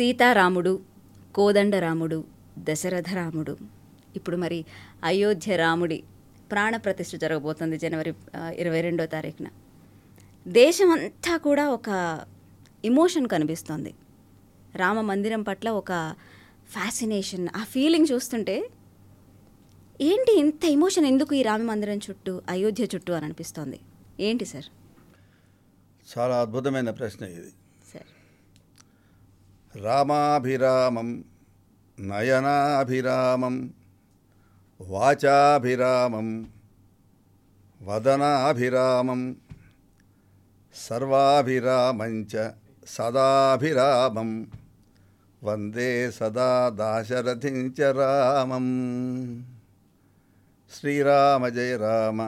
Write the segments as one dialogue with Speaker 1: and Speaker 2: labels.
Speaker 1: సీతారాముడు కోదండరాముడు దశరథరాముడు. ఇప్పుడు మరి అయోధ్య రాముడి ప్రాణప్రతిష్ఠ జరగబోతుంది జనవరి ఇరవై రెండో తారీఖున. దేశం అంతా కూడా ఒక ఇమోషన్ కనిపిస్తోంది. రామ మందిరం పట్ల ఒక ఫ్యాసినేషన్ ఆ ఫీలింగ్ చూస్తుంటే ఏంటి ఇంత ఎమోషన్ ఎందుకు ఈ రామ మందిరం చుట్టూ అయోధ్య చుట్టూ అని అనిపిస్తోంది? ఏంటి సార్?
Speaker 2: చాలా అద్భుతమైన ప్రశ్న ఇది. रामाभिरामं नयनाभिरामं वाचाभिरामं वदनाभिरामं सर्वाभिरामञ्च सदाभिरामं वन्दे सदा दाशरथिञ्च रामं श्रीराम जय राम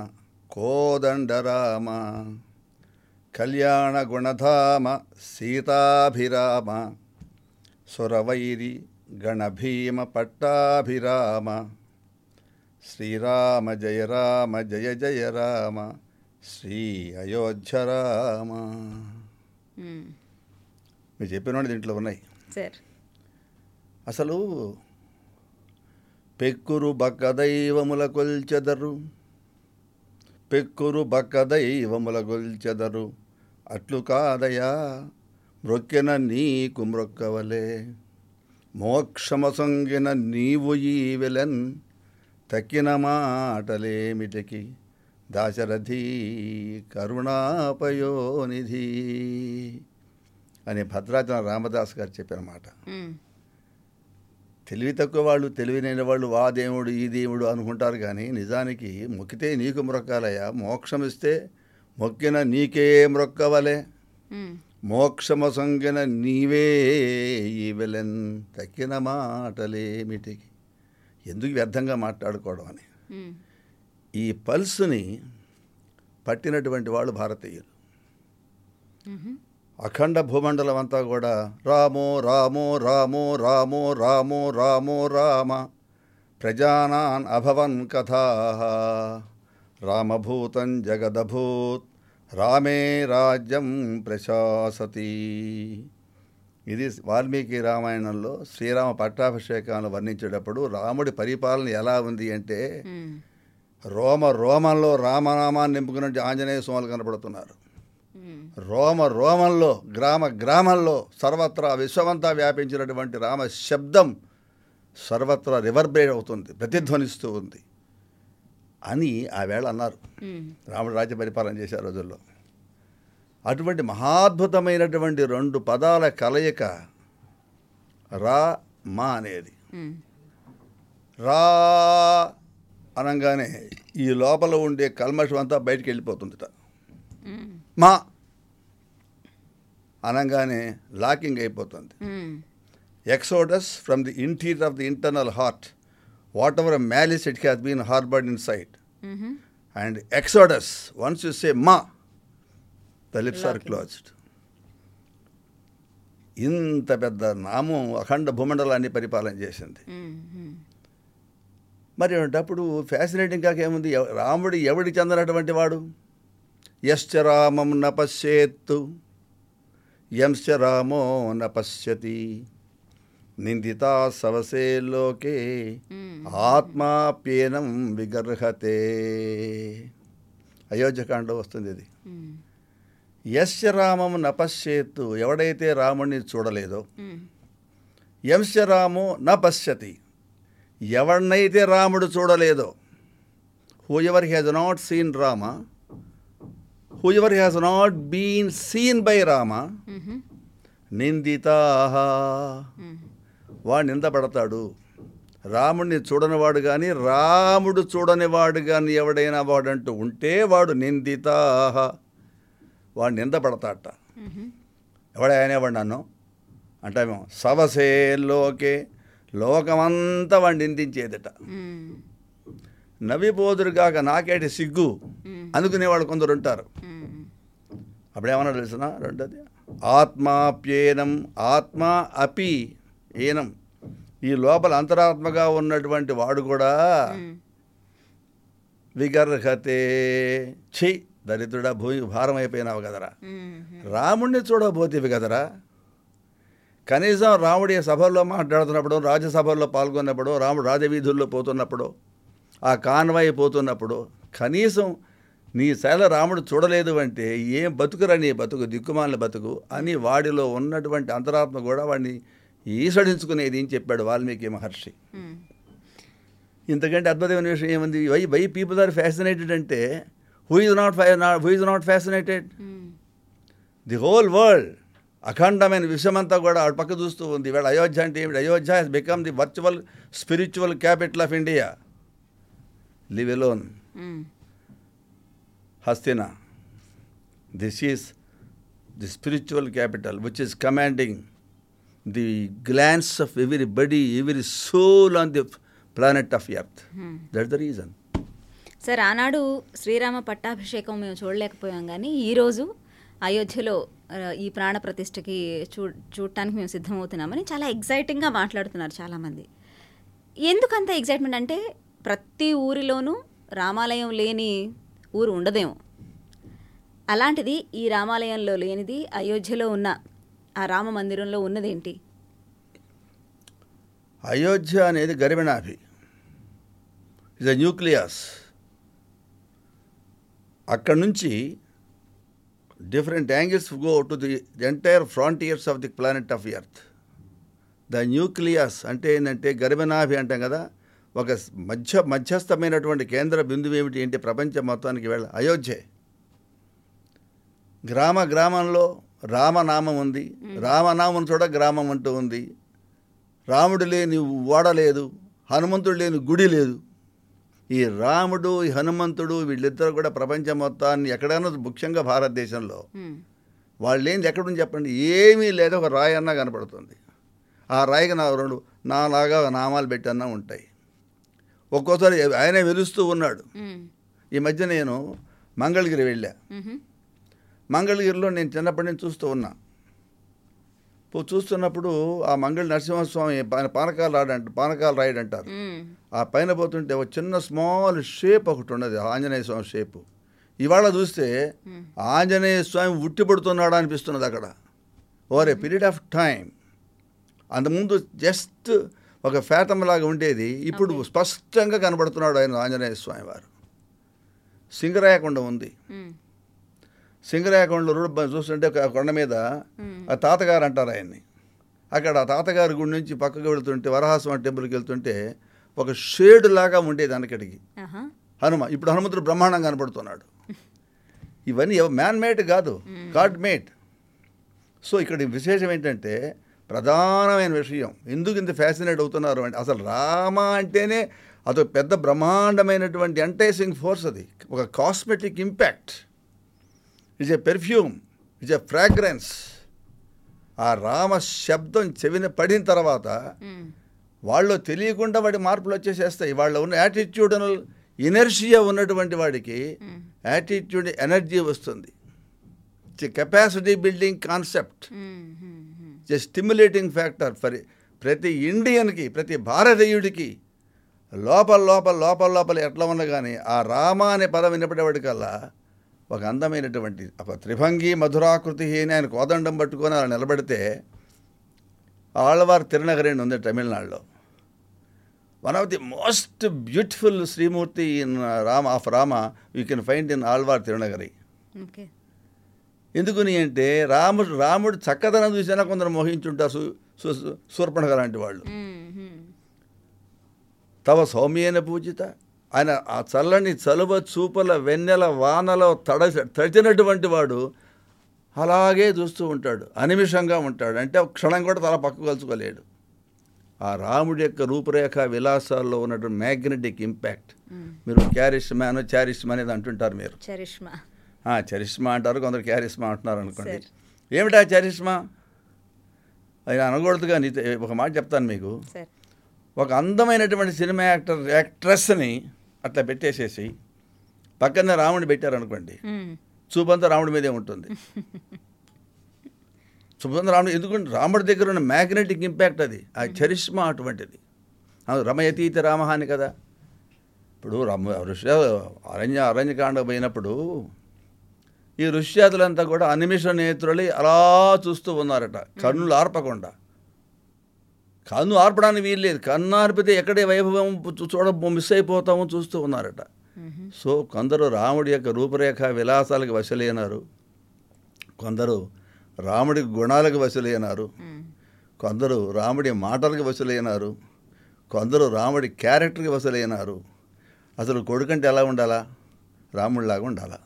Speaker 2: कोदण्डराम कल्याणगुणधाम सीताभिराम। సురవైరి గణభీమ పట్టాభిరామ. శ్రీరామ జయ రామ జయ జయ రామ శ్రీ అయోధ్య రామ. మీరు చెప్పిన దీంట్లో ఉన్నాయి.
Speaker 1: సార్.
Speaker 2: అసలు పెక్కురు బక్క దైవముల కొల్చెదరు. పెక్కురు బక్క దైవముల కొల్చెదరు. అట్లు కాదయా? మ్రొక్కెన నీకు మ్రొక్కవలే మోక్షమసొంగిన నీవు ఈ వెలన్. తక్కిన మాటలేమిటికి? దాశరథి కరుణాపయోనిధి అని భద్రాచలం రామదాస్ గారు చెప్పిన మాట. తెలివి తక్కువ వాళ్ళు తెలివినైన వాళ్ళు వా దేవుడు ఈ దేవుడు అనుకుంటారు కానీ నిజానికి మొక్కితే నీకు మొక్కలయ్యా. మోక్షం ఇస్తే మొక్కిన నీకే మొక్కవలే.
Speaker 1: మ్మ్.
Speaker 2: మోక్షమ సొంగిన నీవే ఈ వెలెన్ తక్కిన మాటలేమిటికి ఎందుకు వ్యర్థంగా మాట్లాడుకోవడం అని. ఈ పల్స్ని పట్టినటువంటి వాళ్ళు భారతీయులు. అఖండ భూమండలం అంతా కూడా రామో రామో రామో రామో రామో రామో రామ ప్రజానాన్ అభవన్ కథా రామభూతం జగదభూత్ రామే రాజ్యం ప్రశాసతి ఇది వాల్మీకి రామాయణంలో శ్రీరామ పట్టాభిషేకాన్ని వర్ణించేటప్పుడు రాముడి పరిపాలన ఎలా ఉంది అంటే. రోమ రోమంలో రామనామాన్ని నింపుకున్నట్టు ఆంజనేయ స్వాములు కనపడుతున్నారు. రోమ రోమంలో గ్రామ గ్రామంలో సర్వత్రా విశ్వమంతా వ్యాపించినటువంటి రామ శబ్దం సర్వత్రా రివర్బరేట్ అవుతుంది ప్రతిధ్వనిస్తూ ఉంది అని ఆ వేళ అన్నారు. రాముడు రాజ్య పరిపాలన చేసే రోజుల్లో అటువంటి మహాద్భుతమైనటువంటి రెండు పదాల కలయిక రా మా అనేది. రా అనగానే ఈ లోపల ఉండే కల్మషం అంతా బయటికి వెళ్ళిపోతుందిట. మా అనగానే లాకింగ్ అయిపోతుంది. Exodus from the interior of the internal heart whatever malice it has been harboured in
Speaker 1: hmm.
Speaker 2: And exodus once you say మా ద లిప్స్ ఆర్. క్లోజ్డ్. ఇంత పెద్ద నామం అఖండ భూమండలాన్ని పరిపాలన చేసింది. మరి అప్పుడు ఫ్యాసినేటింగ్ కాక ఏముంది? రాముడు ఎవడికి చెందినటువంటి వాడు? యశ్చ రామం న పశ్యేత్తు యంశ్చ రామో న పశ్యతి నిందితా సవసే లోకే. ఆత్మాప్యేనం విగర్హతే అయోధ్యకాండలో వస్తుంది ఇది. యశ్చ రామం న పశ్యేత్తు ఎవడైతే రాముడిని చూడలేదో. యంశ రామో న పశ్యతి ఎవరినైతే రాముడు చూడలేదో whoever has not seen Rama whoever has not been seen by Rama. నిందితా. వాడు నిందపడతాడు రాముడిని చూడనివాడు కానీ రాముడు చూడనివాడు కానీ ఎవడైనా వాడంటూ ఉంటే వాడు నిందితా వాడు నిందపడతాడట
Speaker 1: మ్మ్.
Speaker 2: ఎవడైనావాడు నన్ను అంటామేమో సవసే లోకే లోకమంతా వాడిని నిందించేదట. నవ్విపోదురుగాక నాకేటి సిగ్గు
Speaker 1: మ్మ్.
Speaker 2: అనుకునేవాళ్ళు కొందరు ఉంటారు. అప్పుడేమన్నా తెలిసిన రెండోది ఆత్మాప్యేనం ఆత్మ అపి ఏనం ఈ లోపల అంతరాత్మగా ఉన్నటువంటి వాడు కూడా. విగర్హతే ఛీ దరిద్రుడా భూమి భారం అయిపోయినావు కదరా. రాముణ్ణి చూడబోతేవి కదరా కనీసం రాముడి సభల్లో మాట్లాడుతున్నప్పుడు రాజ్యసభల్లో పాల్గొన్నప్పుడు రాముడు రాజవీధుల్లో పోతున్నప్పుడు ఆ కాన్వాయ్ పోతున్నప్పుడు కనీసం నీ శైల రాముడు చూడలేదు అంటే ఏం బతుకురా నీ బతుకు దిక్కుమాలిన బతుకు అని వాడిలో ఉన్నటువంటి అంతరాత్మ కూడా వాడిని ఈసడించుకునేది అని చెప్పాడు వాల్మీకి మహర్షి. ఇంతకంటే అద్భుతమైన విషయం ఏముంది? Why why people are fascinated అంటే who is not who is not fascinated. The whole world అఖండమైన విషయమంతా కూడా ఆవిడ పక్క చూస్తూ ఉంది. ఇవాళ అయోధ్య అంటే ఏమిటి? Ayodhya has become the virtual spiritual capital of India leave alone. Hastina this is the spiritual capital which is commanding the glance of everybody every soul on the planet of earth.
Speaker 1: Hmm.
Speaker 2: That the reason
Speaker 1: sir ఆనాడు శ్రీరామ పట్టాభిషేకం మేము చూడలేకపోయాం కానీ ఈరోజు అయోధ్యలో ఈ ప్రాణ ప్రతిష్టకి చూ చూడటానికి మేము సిద్ధమవుతున్నామని చాలా ఎగ్జైటింగ్గా మాట్లాడుతున్నారు చాలామంది. ఎందుకంత ఎగ్జైట్మెంట్ అంటే ప్రతి ఊరిలోనూ రామాలయం లేని ఊరు ఉండదేమో. అలాంటిది ఈ రామాలయంలో లేనిది అయోధ్యలో ఉన్న ఆ రామ మందిరంలో ఉన్నదేంటి?
Speaker 2: అయోధ్య అనేది గరిమనాభి ఇస్ అ న్యూక్లియస్ అక్కడ నుంచి different angles go to the entire frontiers of the planet of earth the nucleus అంటే ఏంటంటే గరిమనాభి అంటాం కదా. ఒక మధ్య మధ్యస్థమైనటువంటి కేంద్ర బిందువు ఏమిటి ఏంటి? ప్రపంచం మొత్తానికి వెళ్ళ అయోధ్య. గ్రామ గ్రామంలో రామనామం ఉంది. రామనామం చూడ గ్రామం అంటూ ఉంది. రాముడు లేని ఓడ లేదు. హనుమంతుడు లేని గుడి లేదు. ఈ రాముడు ఈ హనుమంతుడు వీళ్ళిద్దరు కూడా ప్రపంచం మొత్తాన్ని ఎక్కడైనా ముఖ్యంగా భారతదేశంలో. వాళ్ళు ఏంది ఎక్కడుంది చెప్పండి. ఏమీ లేదు. ఒక రాయి అన్నా కనపడుతుంది. ఆ రాయికి నా రెండు నాలాగా నామాలు పెట్టన్నా ఉంటాయి. ఒక్కోసారి ఆయనే వెలుస్తూ ఉన్నాడు. ఈ మధ్య నేను మంగళగిరి వెళ్ళా. మంగళగిరిలో నేను చిన్నప్పటి నుంచి చూస్తూ ఉన్నా. చూస్తున్నప్పుడు ఆ మంగళ నరసింహస్వామి పైన పానకాలు రాడంట పానకాలు రాయడు అంటారు
Speaker 1: మ్మ్.
Speaker 2: ఆ పైన పోతుంటే ఒక చిన్న స్మాల్ షేప్ ఒకటి ఉన్నది ఆంజనేయ స్వామి షేపు. ఇవాళ చూస్తే. ఆంజనేయ స్వామి ఉట్టిపడుతున్నాడు అనిపిస్తున్నది అక్కడ. Over a period of time అంతకుముందు జస్ట్ ఒక లాగా ఉండేది ఇప్పుడు స్పష్టంగా కనబడుతున్నాడు ఆయన ఆంజనేయ స్వామి వారు. సింగరాయకొండ ఉంది. సింగరాయకొండలో రోడ్డు చూస్తుంటే ఒక కొండ మీద. ఆ తాతగారు అంటారు ఆయన్ని. అక్కడ ఆ తాతగారి గుడి నుంచి పక్కకు వెళుతుంటే వరహాస్వామి టెంపుల్కి వెళ్తుంటే ఒక షేడ్ లాగా ఉండేది
Speaker 1: ఆహా.
Speaker 2: హనుమ ఇప్పుడు హనుమంతుడు బ్రహ్మాండంగా కనపడుతున్నాడు. ఇవన్నీ మ్యాన్ మేడ్ కాదు గాడ్ మేడ్ సో ఇక్కడ విశేషం ఏంటంటే ప్రధానమైన విషయం ఎందుకు ఇంత ఫ్యాసినేట్ అవుతున్నారు అంటే అసలు రామ అంటేనే అదొక పెద్ద బ్రహ్మాండమైనటువంటి ఎంటైసింగ్ ఫోర్స్ అది. ఒక cosmetic impact it's a perfume it's a fragrance ఆ రామ శబ్దం చెవిన పడిన తర్వాత
Speaker 1: మ్మ్.
Speaker 2: వాళ్ళు తెలియకుండా వాడి మార్పులు వచ్చేసేస్తాయి వాళ్ళ ఉన్న యాటిట్యూడనల్ ఇనర్షియా ఉన్నటువంటి వాడికి. యాటిట్యూడ్ ఎనర్జీ వస్తుంది it's capacity building concept. It's stimulating factor for ప్రతి ఇండియన్కి ప్రతి భారతీయుడికి లోపల లోపల లోపల లోపల ఎట్లా ఉన్నా కానీ ఆ రామ అనే పదం వినపడేవాడికల్లా ఒక అందమైనటువంటి త్రిభంగి మధురాకృతి అని ఆయన కోదండం పట్టుకొని అలా నిలబడితే ఆళ్వార్ తిరునగరి అని ఉంది తమిళనాడులో. One of the most beautiful Srimurthy in Rama of Rama you can find in Alwar Tirunagari.
Speaker 1: Okay.
Speaker 2: ఎందుకని అంటే రాముడు రాముడు చక్కదనం చూసినా కొందరు మోహించుంటారు సు- సు- సు- శూర్పణఖ లాంటి వాళ్ళు. తవ సౌమ్యైన పూజిత ఆయన ఆ చల్లని చలువ చూపల వెన్నెల వానలో తడ తడిచినటువంటి వాడు అలాగే చూస్తూ ఉంటాడు అనిమిషంగా ఉంటాడు. అంటే క్షణం కూడా తల పక్కకు కలుసుకోలేడు. ఆ రాముడి యొక్క రూపురేఖ విలాసాల్లో ఉన్నటువంటి మ్యాగ్నెటిక్ ఇంపాక్ట్. మీరు క్యారిస్మాన్ చారిస్మా అనేది అంటుంటారు మీరు.
Speaker 1: చరిష్మా.
Speaker 2: ఆ, చరిష్మా అంటారు కొందరు క్యారిస్మా అంటున్నారు అనుకోండి. ఏమిటా చరిష్మా? అది అనకూడదు కానీ ఒక మాట చెప్తాను మీకు. ఒక అందమైనటువంటి సినిమా యాక్టర్ యాక్ట్రెస్ని అట్లా పెట్టేసేసి పక్కనే రాముడిని పెట్టారనుకోండి. చూపంతా రాముడి మీదే ఉంటుంది. చూపంతా రాముడు ఎందుకంటే రాముడి దగ్గర ఉన్న మ్యాగ్నెటిక్ ఇంపాక్ట్ అది ఆ చరిష్మా అటువంటిది. రమయతీత రామ అని కదా. ఇప్పుడు రమ ఋషి అరణ్య అరణ్యకాండ పోయినప్పుడు ఈ ఋష్యాదులంతా కూడా అనిమిష నేత్రులై అలా చూస్తూ ఉన్నారట. కన్నులు ఆర్పకుండా. కన్ను ఆర్పడానికి వీల్లేదు కన్ను ఆర్పితే ఎక్కడే వైభవం చూడ మిస్ అయిపోతామో చూస్తూ ఉన్నారట. సో కొందరు రాముడి యొక్క రూపురేఖ విలాసాలకు వశలైనారు. కొందరు రాముడి గుణాలకు వశలైనారు. కొందరు రాముడి మాటలకు వసూలైనారు కొందరు రాముడి క్యారెక్టర్కి వసూలైనారు అసలు కొడుకంటే ఎలా ఉండాలా? రాముడిలాగా ఉండాలా?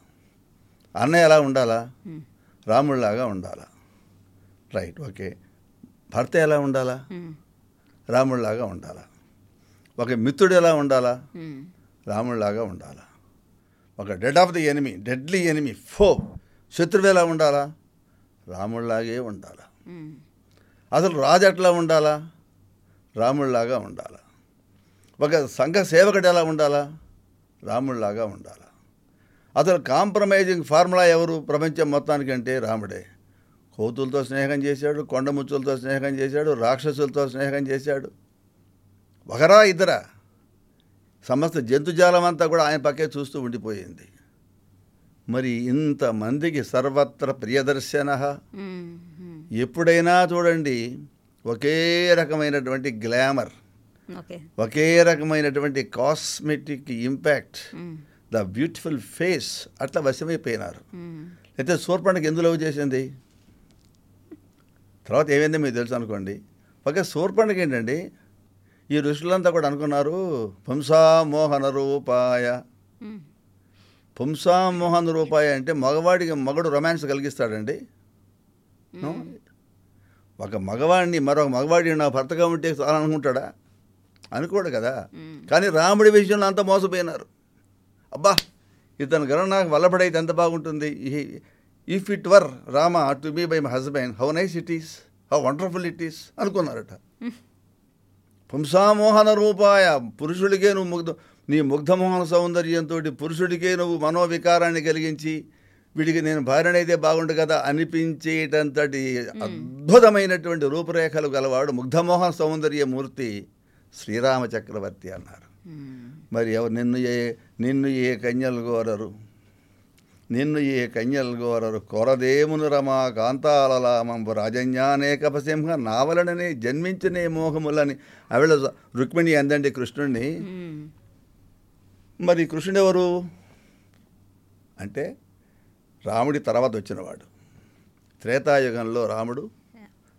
Speaker 2: అన్నయ్య ఎలా ఉండాలా? రాముడిలాగా ఉండాలా? Right okay. భర్త ఎలా ఉండాలా? రాముడిలాగా ఉండాలా? ఒక మిత్రుడు ఎలా ఉండాలా? రాముడిలాగా ఉండాలా? ఒక dead of the enemy deadly enemy foe శత్రువు ఎలా ఉండాలా? రాముడిలాగే ఉండాలా. అసలు రాజు ఎట్లా ఉండాలా? రాముడిలాగా ఉండాలా. ఒక సంఘ సేవకుడు ఎలా ఉండాలా? రాముడిలాగా ఉండాలా. అసలు కాంప్రమైజింగ్ ఫార్ములా ఎవరు? ప్రపంచం మొత్తానికంటే రాముడే. కోతులతో స్నేహం చేశాడు కొండముచ్చులతో స్నేహం చేశాడు రాక్షసులతో స్నేహం చేశాడు. ఒకరా ఇద్దరా. సమస్త జంతుజాలం అంతా కూడా ఆయన పక్కే చూస్తూ ఉండిపోయింది. మరి ఇంతమందికి సర్వత్ర ప్రియదర్శన. ఎప్పుడైనా చూడండి ఒకే రకమైనటువంటి గ్లామర్ ఒకే రకమైనటువంటి cosmetic impact. The beautiful face అట్లా వశమైపోయినారు. అయితే సూర్పణకి ఎందులో చేసింది? తర్వాత ఏమైందో మీకు తెలుసు అనుకోండి. ఒకే సూర్పణకి ఏంటండి? ఈ ఋషులంతా కూడా అనుకున్నారు పుంసామోహన రూపాయ. పుంసామోహన రూపాయ అంటే మగవాడికి మగడు రొమాన్స్ కలిగిస్తాడండి? ఒక మగవాడిని మరొక మగవాడి నా భర్తగా ఉంటే చాలా అనుకుంటాడా అనుకోడు కదా. కానీ రాముడి విషయంలో అంత మోసపోయినారు. అబ్బా ఇతను గల నాకు వల్లబడైతే ఎంత బాగుంటుంది. If it were Rama to be by my husband how nice it is how wonderful it is అనుకున్నారట పుంసామోహన రూపాయ పురుషుడికే నువ్వు ముగ్ధ నీ ముగ్ధమోహన సౌందర్యంతో పురుషుడికే నువ్వు మనోవికారాన్ని కలిగించి వీడికి నేను భార్యనైతే బాగుండు కదా అనిపించేటంతటి అద్భుతమైనటువంటి రూపురేఖలు గలవాడు ముగ్ధమోహన సౌందర్య మూర్తి శ్రీరామ చక్రవర్తి అన్నారు.
Speaker 1: మ్మ్.
Speaker 2: మరి ఎవరు నిన్ను ఏ నిన్ను ఏ కన్యలు కోరరు? నిన్ను ఏ కన్యలు కోరరు కొరదేమును రమా కాంతాలలామంబు రాజన్యానేకపసింహ నావలననే జన్మించనే మోహములని ఆవిడ రుక్మిణి అందండి కృష్ణుడిని
Speaker 1: మ్మ్.
Speaker 2: మరి కృష్ణుడు ఎవరు అంటే రాముడి తర్వాత వచ్చినవాడు. త్రేతాయుగంలో రాముడు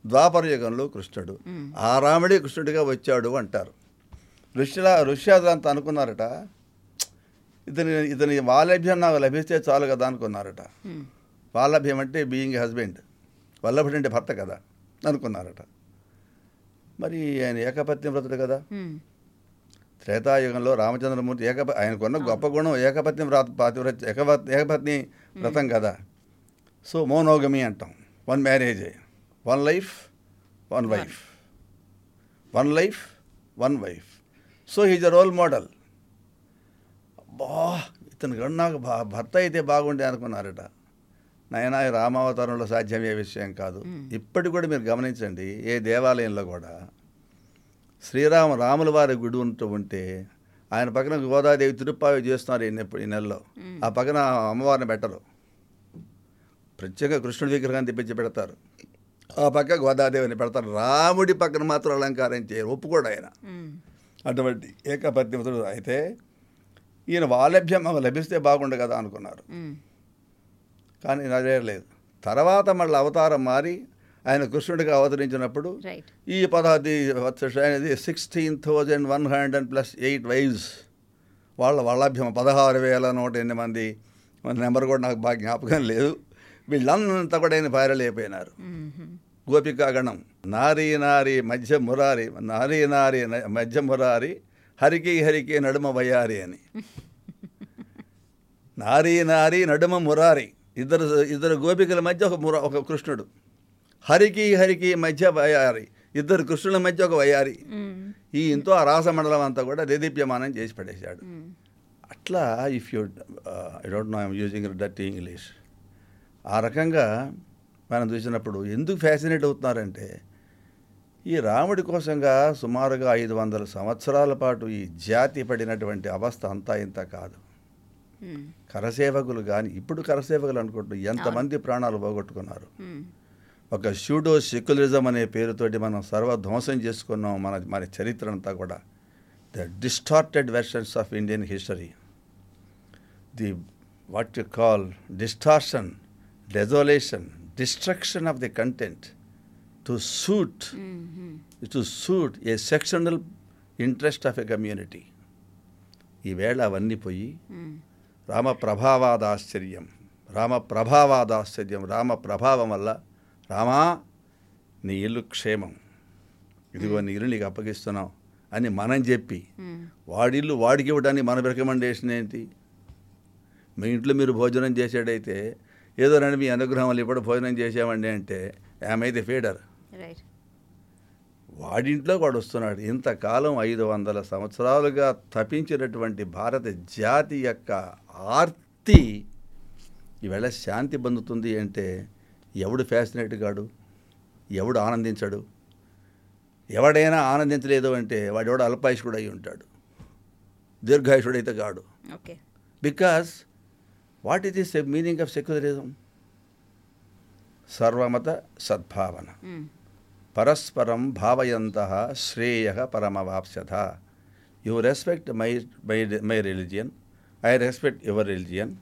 Speaker 2: ద్వాపర యుగంలో కృష్ణుడు. ఆ రాముడే కృష్ణుడిగా వచ్చాడు అంటారు. ఋష్యుల ఋష్యాదులంతా అనుకున్నారట. ఇతని ఇతని వాలభ్యం నాకు లభిస్తే చాలు కదా అనుకున్నారట. వాలభ్యం అంటే బీయింగ్ హస్బెండ్ వల్లభుడు అంటే భర్త కదా అనుకున్నారట. మరి ఆయన ఏకపత్ని వ్రతుడు కదా. త్రేతాయుగంలో రామచంద్రమూర్తి ఏకప ఆయనకున్న గొప్ప గుణం ఏకపత్ని వ్రత పాతివ్రత ఏకపత్ ఏకపత్ని వ్రతం కదా. సో మోనోగమి అంటాం. వన్ మ్యారేజే one life one wife. One. Life one wife. So he's a role model. అబ్బా ఇతను కూడా నాకు భా భర్త అయితే బాగుండే అనుకున్నారట. నాయనా ఈ రామావతారంలో సాధ్యమయ్యే విషయం కాదు. ఇప్పటికి కూడా మీరు గమనించండి ఏ దేవాలయంలో కూడా శ్రీరామ రాముల వారి గుడి ఉంటూ ఉంటే ఆయన పక్కన గోదాదేవి తిరుప్పావి చేస్తున్నారు ఈ నెలలో. ఆ పక్కన అమ్మవారిని పెట్టరు. ప్రత్యేక కృష్ణుడి విగ్రహాన్ని తెప్పించి పెడతారు. ఆ పక్క గోదాదేవిని పెడతారు. రాముడి పక్కన మాత్రం అలంకారం చేయరు ఒప్పుకోడు ఆయన. అటువంటి ఏకపత్నిముతుడు అయితే ఈయన వాలభ్యం లభిస్తే బాగుండు కదా అనుకున్నారు. కానీ నెరవేరలేదు తర్వాత మళ్ళీ అవతారం మారి ఆయన కృష్ణుడిగా అవతరించినప్పుడు ఈ పదాది అనేది sixteen thousand one hundred plus eight wives వాళ్ళ వాళ్ళభ్యం పదహారు వేల నూట ఎనిమిది మంది. నెంబర్ కూడా నాకు బాగా జ్ఞాపకం లేదు. వీళ్ళంతా కూడా ఆయన
Speaker 1: మ్మ్.
Speaker 2: గోపికాగణం. నారీ నారీ మధ్య మురారి నారీ నారీ మధ్య మురారి హరికి హరికి నడుమ వయారి అని నారీ నారీ నడుమ మురారి ఇద్దరు ఇద్దరు గోపికల మధ్య ఒక ముర ఒక కృష్ణుడు హరికి హరికి మధ్య వయారి ఇద్దరు కృష్ణుల మధ్య ఒక వయారి. ఈ ఇంతో ఆ రాసమండలం అంతా కూడా దేదీప్యమానం చేసి పడేశాడు. అట్లా if you I don't know I'm using dirty English ఆ రకంగా మనం చూసినప్పుడు ఎందుకు ఫ్యాసినేట్ అవుతున్నారంటే ఈ రాముడి కోసంగా సుమారుగా ఐదు వందల సంవత్సరాల పాటు ఈ జాతి పడినటువంటి అవస్థ అంతా ఇంత కాదు. కరసేవకులు కానీ ఇప్పుడు కరసేవకులు అనుకుంటున్నారు ఎంతమంది ప్రాణాలు పోగొట్టుకున్నారు. ఒక షూడో సెక్యులరిజం అనే పేరుతోటి మనం సర్వధ్వంసం చేసుకున్నాం మన మన చరిత్ర అంతా కూడా. The distorted versions of Indian history the what you call distortion desolation destruction of the content to suit to suit a sectional interest of a community ఈవేళ అవన్నీ పోయి రామ ప్రభావాదాశ్చర్యం రామ ప్రభావాదాశ్చర్యం రామ ప్రభావం వల్ల రామా నీ ఇల్లు క్షేమం. ఇదిగో నీ ఇల్లు నీకు అప్పగిస్తున్నాం అని మనం చెప్పి వాడిల్లు వాడికి ఇవ్వడానికి మన రికమెండేషన్ ఏంటి? మీ ఇంట్లో మీరు భోజనం చేసేటైతే ఏదో రండి మీ అనుగ్రహం వల్ల ఇప్పుడు భోజనం చేసామండి అంటే ఏమైతే ఫీడర్?
Speaker 1: రైట్
Speaker 2: వాడింట్లో వాడు వస్తున్నాడు ఇంతకాలం ఐదు వందల సంవత్సరాలుగా తపించినటువంటి భారత జాతి యొక్క ఆర్తి ఈవేళ శాంతి పొందుతుంది అంటే ఎవడు ఫ్యాసినేట్ కాడు ఎవడు ఆనందించడు? ఎవడైనా ఆనందించలేదు అంటే వాడెవడు అల్పాయుషుడు అయి ఉంటాడు. దీర్ఘాయుషుడైతే కాడు
Speaker 1: okay
Speaker 2: because what is this meaning of secularism సర్వమత సద్భావన. పరస్పరం భావయంత శ్రేయ పరమవాప్స్యత you respect my my my religion I respect your religion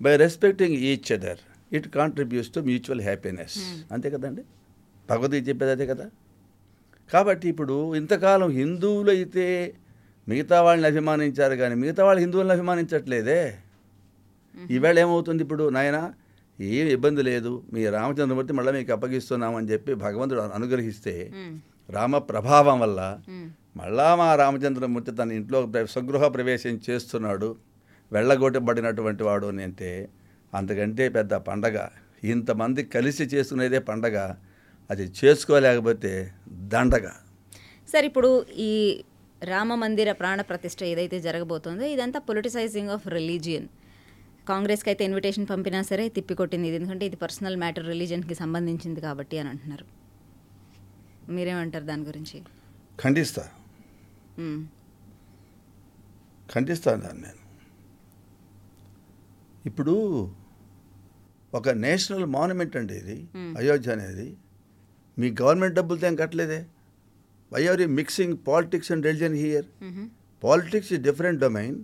Speaker 2: by respecting each other it contributes to mutual happiness అంతే కదండి? భగవద్గీత చెప్పేది అదే కదా? కాబట్టి ఇప్పుడు ఇంతకాలం హిందువులు అయితే మిగతా వాళ్ళని అభిమానించారు కానీ మిగతా వాళ్ళు హిందువులను అభిమానించట్లేదే. ఈవేళ ఏమవుతుంది ఇప్పుడు నాయన? ఏం ఇబ్బంది లేదు. మీ రామచంద్రమూర్తి మళ్ళీ మీకు అప్పగిస్తున్నామని చెప్పి భగవంతుడు అనుగ్రహిస్తే రామ ప్రభావం వల్ల మళ్ళా మా రామచంద్రమూర్తి తన ఇంట్లో స్వగృహ ప్రవేశం చేస్తున్నాడు. వెళ్ళగొట్టబడినటువంటి వాడు అని అంటే అంతకంటే పెద్ద పండగ. ఇంతమంది కలిసి చేసుకునేదే పండగ. అది చేసుకోలేకపోతే దండగ.
Speaker 1: సార్ ఇప్పుడు ఈ రామ మందిర ప్రాణ ప్రతిష్ఠ ఏదైతే జరగబోతోందో ఇదంతా పొలిటిసైజింగ్ ఆఫ్ రిలీజియన్ కాంగ్రెస్కి అయితే ఇన్విటేషన్ పంపినా సరే తిప్పికొట్టింది ఇది. ఎందుకంటే ఇది పర్సనల్ మ్యాటర్ రిలీజన్కి సంబంధించింది కాబట్టి అని అంటున్నారు. మీరేమంటారు దాని గురించి?
Speaker 2: ఖండిస్తా. ఖండిస్తాను దాన్ని నేను. ఇప్పుడు ఒక నేషనల్ మాన్యుమెంట్ అండి ఇది. అయోధ్య అనేది. మీ గవర్నమెంట్ డబ్బులతో ఏం కట్టలేదే? Why are you mixing politics and religion here. Politics is different domain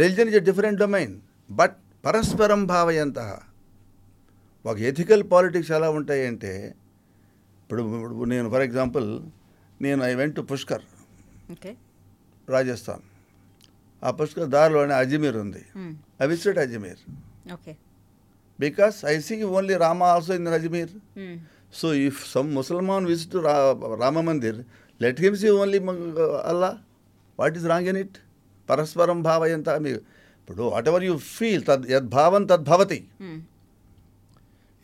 Speaker 2: religion is different domain but పరస్పరం భావయంత. ఒక ఎథికల్ పాలిటిక్స్ ఎలా ఉంటాయి అంటే ఇప్పుడు ఇప్పుడు నేను ఫర్ ఎగ్జాంపుల్ నేను I went to Pushkar.
Speaker 1: Okay.
Speaker 2: Rajasthan. ఆ పుష్కర్ దారిలోనే అజ్మీర్ ఉంది. I visit Ajmer.
Speaker 1: Okay.
Speaker 2: Because I see only Rama also in Ajmer. So if some Musalman visit Rama mandir let him see only Allah. What is wrong in it? పరస్పరం భావయంత మీ ఇప్పుడు whatever you feel తద్ యద్భావం తద్భవతి.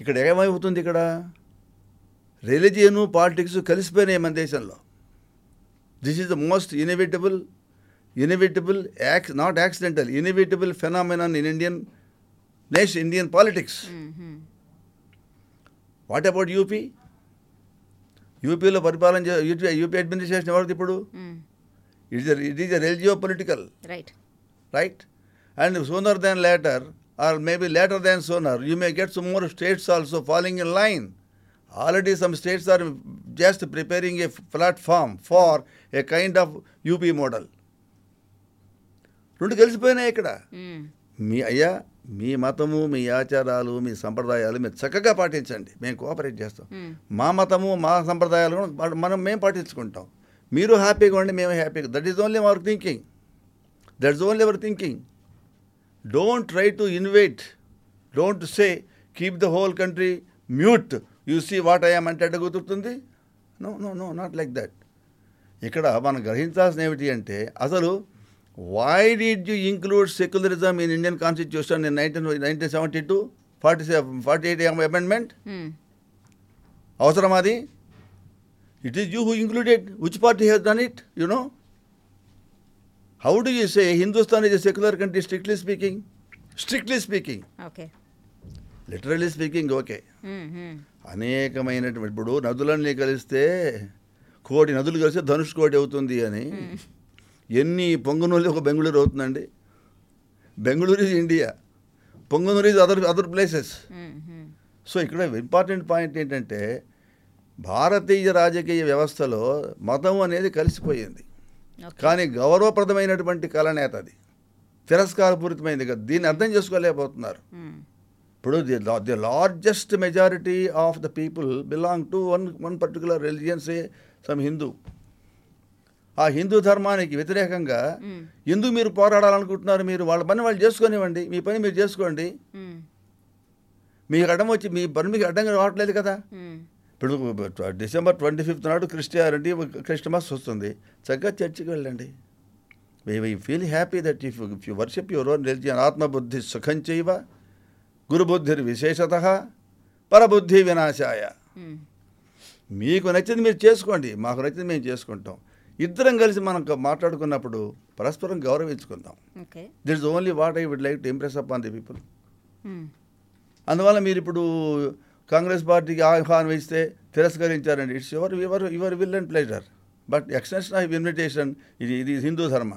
Speaker 2: ఇక్కడ ఏమవుతుంది ఇక్కడ రిలిజియను politics కలిసిపోయినాయి మన దేశంలో this is the most inevitable inevitable ax not accidental inevitable phenomenon in Indian nation Indian politics. What about UP యూపీలో పరిపాలన యూపీ యూపీ అడ్మినిస్ట్రేషన్ ఎవరిది ఇప్పుడు. It is it is religio political
Speaker 1: right
Speaker 2: right? And sooner than later, or maybe later than sooner, you may get some more states also falling in line. Already some states are just preparing a platform for a kind of UP model. రెండు కలిసిపోయినాయి ఇక్కడ. మీ అయ్యా మీ మతము మీ ఆచారాలు మీ సంప్రదాయాలు మీరు చక్కగా పాటించండి మేము కోఆపరేట్ చేస్తాం. మా మతము మా సంప్రదాయాలు కూడా మన- మేము పాటించుకుంటాం మీరు హ్యాపీగా ఉండి మేము హ్యాపీగా that is only our thinking that's only our thinking don't try to invite don't say keep the whole country mute you see what I'm అంటే ఎట్ట కుదురుతుంది? No no no not like that ఇక్కడ మనం గ్రహించాల్సిన ఏమిటి అంటే అసలు why did you include secularism in Indian constitution in nineteen nineteen seventy two forty forty eight amendment. అవసరం అది? It is you who included which party has done it you know how do you say Hindustan is a secular country strictly speaking strictly speaking
Speaker 1: okay
Speaker 2: literally speaking okay. అనేకమైనటువంటి ఇప్పుడు నదులన్నీ కలిస్తే కోటి నదులు కలిస్తే ధనుష్ కోటి అవుతుంది అని. ఎన్ని పొంగనూరు ఒక బెంగళూరు అవుతుందండి. Bengaluru is India Punganur is other other places. So ఇక్కడ ఇంపార్టెంట్ పాయింట్ ఏంటంటే భారతీయ రాజకీయ వ్యవస్థలో మతం అనేది కలిసిపోయింది. కానీ గౌరవప్రదమైనటువంటి కళనేత అది. తిరస్కారపూరితమైంది కదా. దీన్ని అర్థం చేసుకోలేకపోతున్నారు.
Speaker 1: మ్మ్.
Speaker 2: ఇప్పుడు the the largest majority of the people belong to one one particular religions a some Hindu. ఆ హిందూ ధర్మానికి వ్యతిరేకంగా
Speaker 1: మ్మ్.
Speaker 2: ఎందుకు మీరు పోరాడాలనుకుంటున్నారు మీరు? వాళ్ళ పని వాళ్ళు చేసుకొనివ్వండి. మీ పని మీరు చేసుకోండి.
Speaker 1: మ్మ్.
Speaker 2: మీకు అడ్డం వచ్చి మీ పని మీకు అడ్డంగా రావట్లేదు కదా. డిసెంబర్ ట్వంటీ ఫిఫ్త్ నాడు క్రిస్టియానిటీ క్రిస్టమస్ వస్తుంది. చక్కగా చర్చికి వెళ్ళండి. We feel happy that if if you worship your own religion ఆత్మబుద్ధి సుఖం చేయవ. గురుబుద్ధిర్ విశేషత పరబుద్ధి వినాశాయ.
Speaker 1: మ్మ్.
Speaker 2: మీకు నచ్చింది మీరు చేసుకోండి. మాకు నచ్చింది మేము చేసుకుంటాం. ఇద్దరం కలిసి మనం మాట్లాడుకున్నప్పుడు పరస్పరం గౌరవించుకుందాం. That is only what I would like to impress upon the people. అందువల్ల మీరు ఇప్పుడు కాంగ్రెస్ పార్టీకి ఆహ్వానం ఇస్తే తిరస్కరించారండి. It's your your your will and pleasure but extension of invitation ఇది ఇది హిందూ ధర్మ.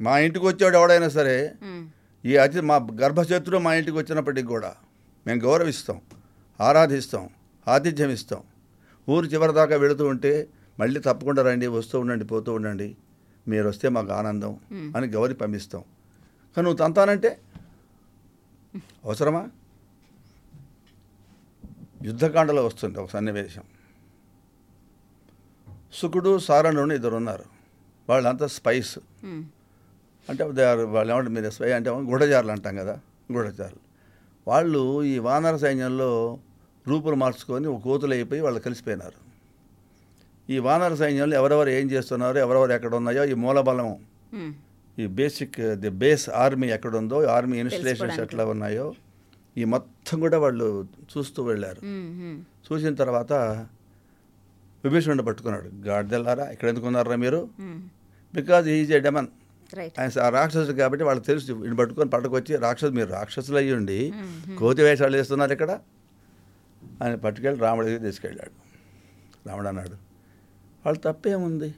Speaker 2: మా ఇంటికి వచ్చాడు ఎవడైనా సరే. ఈ అతి మా గర్భశత్రువు మా ఇంటికి వచ్చినప్పటికి కూడా మేము గౌరవిస్తాం ఆరాధిస్తాం ఆతిథ్యం ఇస్తాం. ఊరు చివరి దాకా వెళుతూ ఉంటే మళ్ళీ తప్పకుండా రండి వస్తూ ఉండండి పోతూ ఉండండి. మీరు వస్తే మాకు ఆనందం. అని గౌరి పంపిస్తాం. కానీ నువ్వు తంతానంటే? అవసరమా? యుద్ధకాండలో వస్తుంది ఒక సన్నివేశం సుకుడు సారణుడు ఇద్దరు ఉన్నారు వాళ్ళంతా స్పైస్. అంటే దే ఆర్ వాళ్ళు ఏమంటారు మీరు స్పై అంటే గూఢచారులు అంటాం కదా గూఢచారులు వాళ్ళు ఈ వానర సైన్యంలో రూపులు మార్చుకొని ఒక కోతులు అయిపోయి వాళ్ళు కలిసిపోయినారు ఈ వానర సైన్యంలో ఎవరెవరు ఏం చేస్తున్నారో ఎవరెవరు ఎక్కడ ఉన్నాయో ఈ మూలబలం. ఈ బేసిక్ ది బేస్ ఆర్మీ ఎక్కడ ఉందో ఆర్మీ ఇన్స్టలేషన్స్. ఎట్లా ఉన్నాయో ఈ మొత్తం కూడా వాళ్ళు చూస్తూ వెళ్ళారు. చూసిన తర్వాత విభీషణుడు పట్టుకున్నాడు. గాడిదెల్లారా ఇక్కడ ఎందుకు ఉన్నారా మీరు. బికాజ్ ఈజ్ ఏ డెమన్ ఆయన రాక్షసుడు కాబట్టి వాళ్ళకి తెలుసు ఈయన పట్టుకొని పట్టుకొచ్చి రాక్షసు మీరు రాక్షసులు అయ్యి ఉండి
Speaker 1: మ్మ్.
Speaker 2: కోతి వేషాలు వేస్తున్నారు ఇక్కడ. ఆయన పట్టుకెళ్ళి రాముడి దగ్గర తీసుకెళ్ళాడు. రాముడు అన్నాడు వాళ్ళు తప్పేముంది.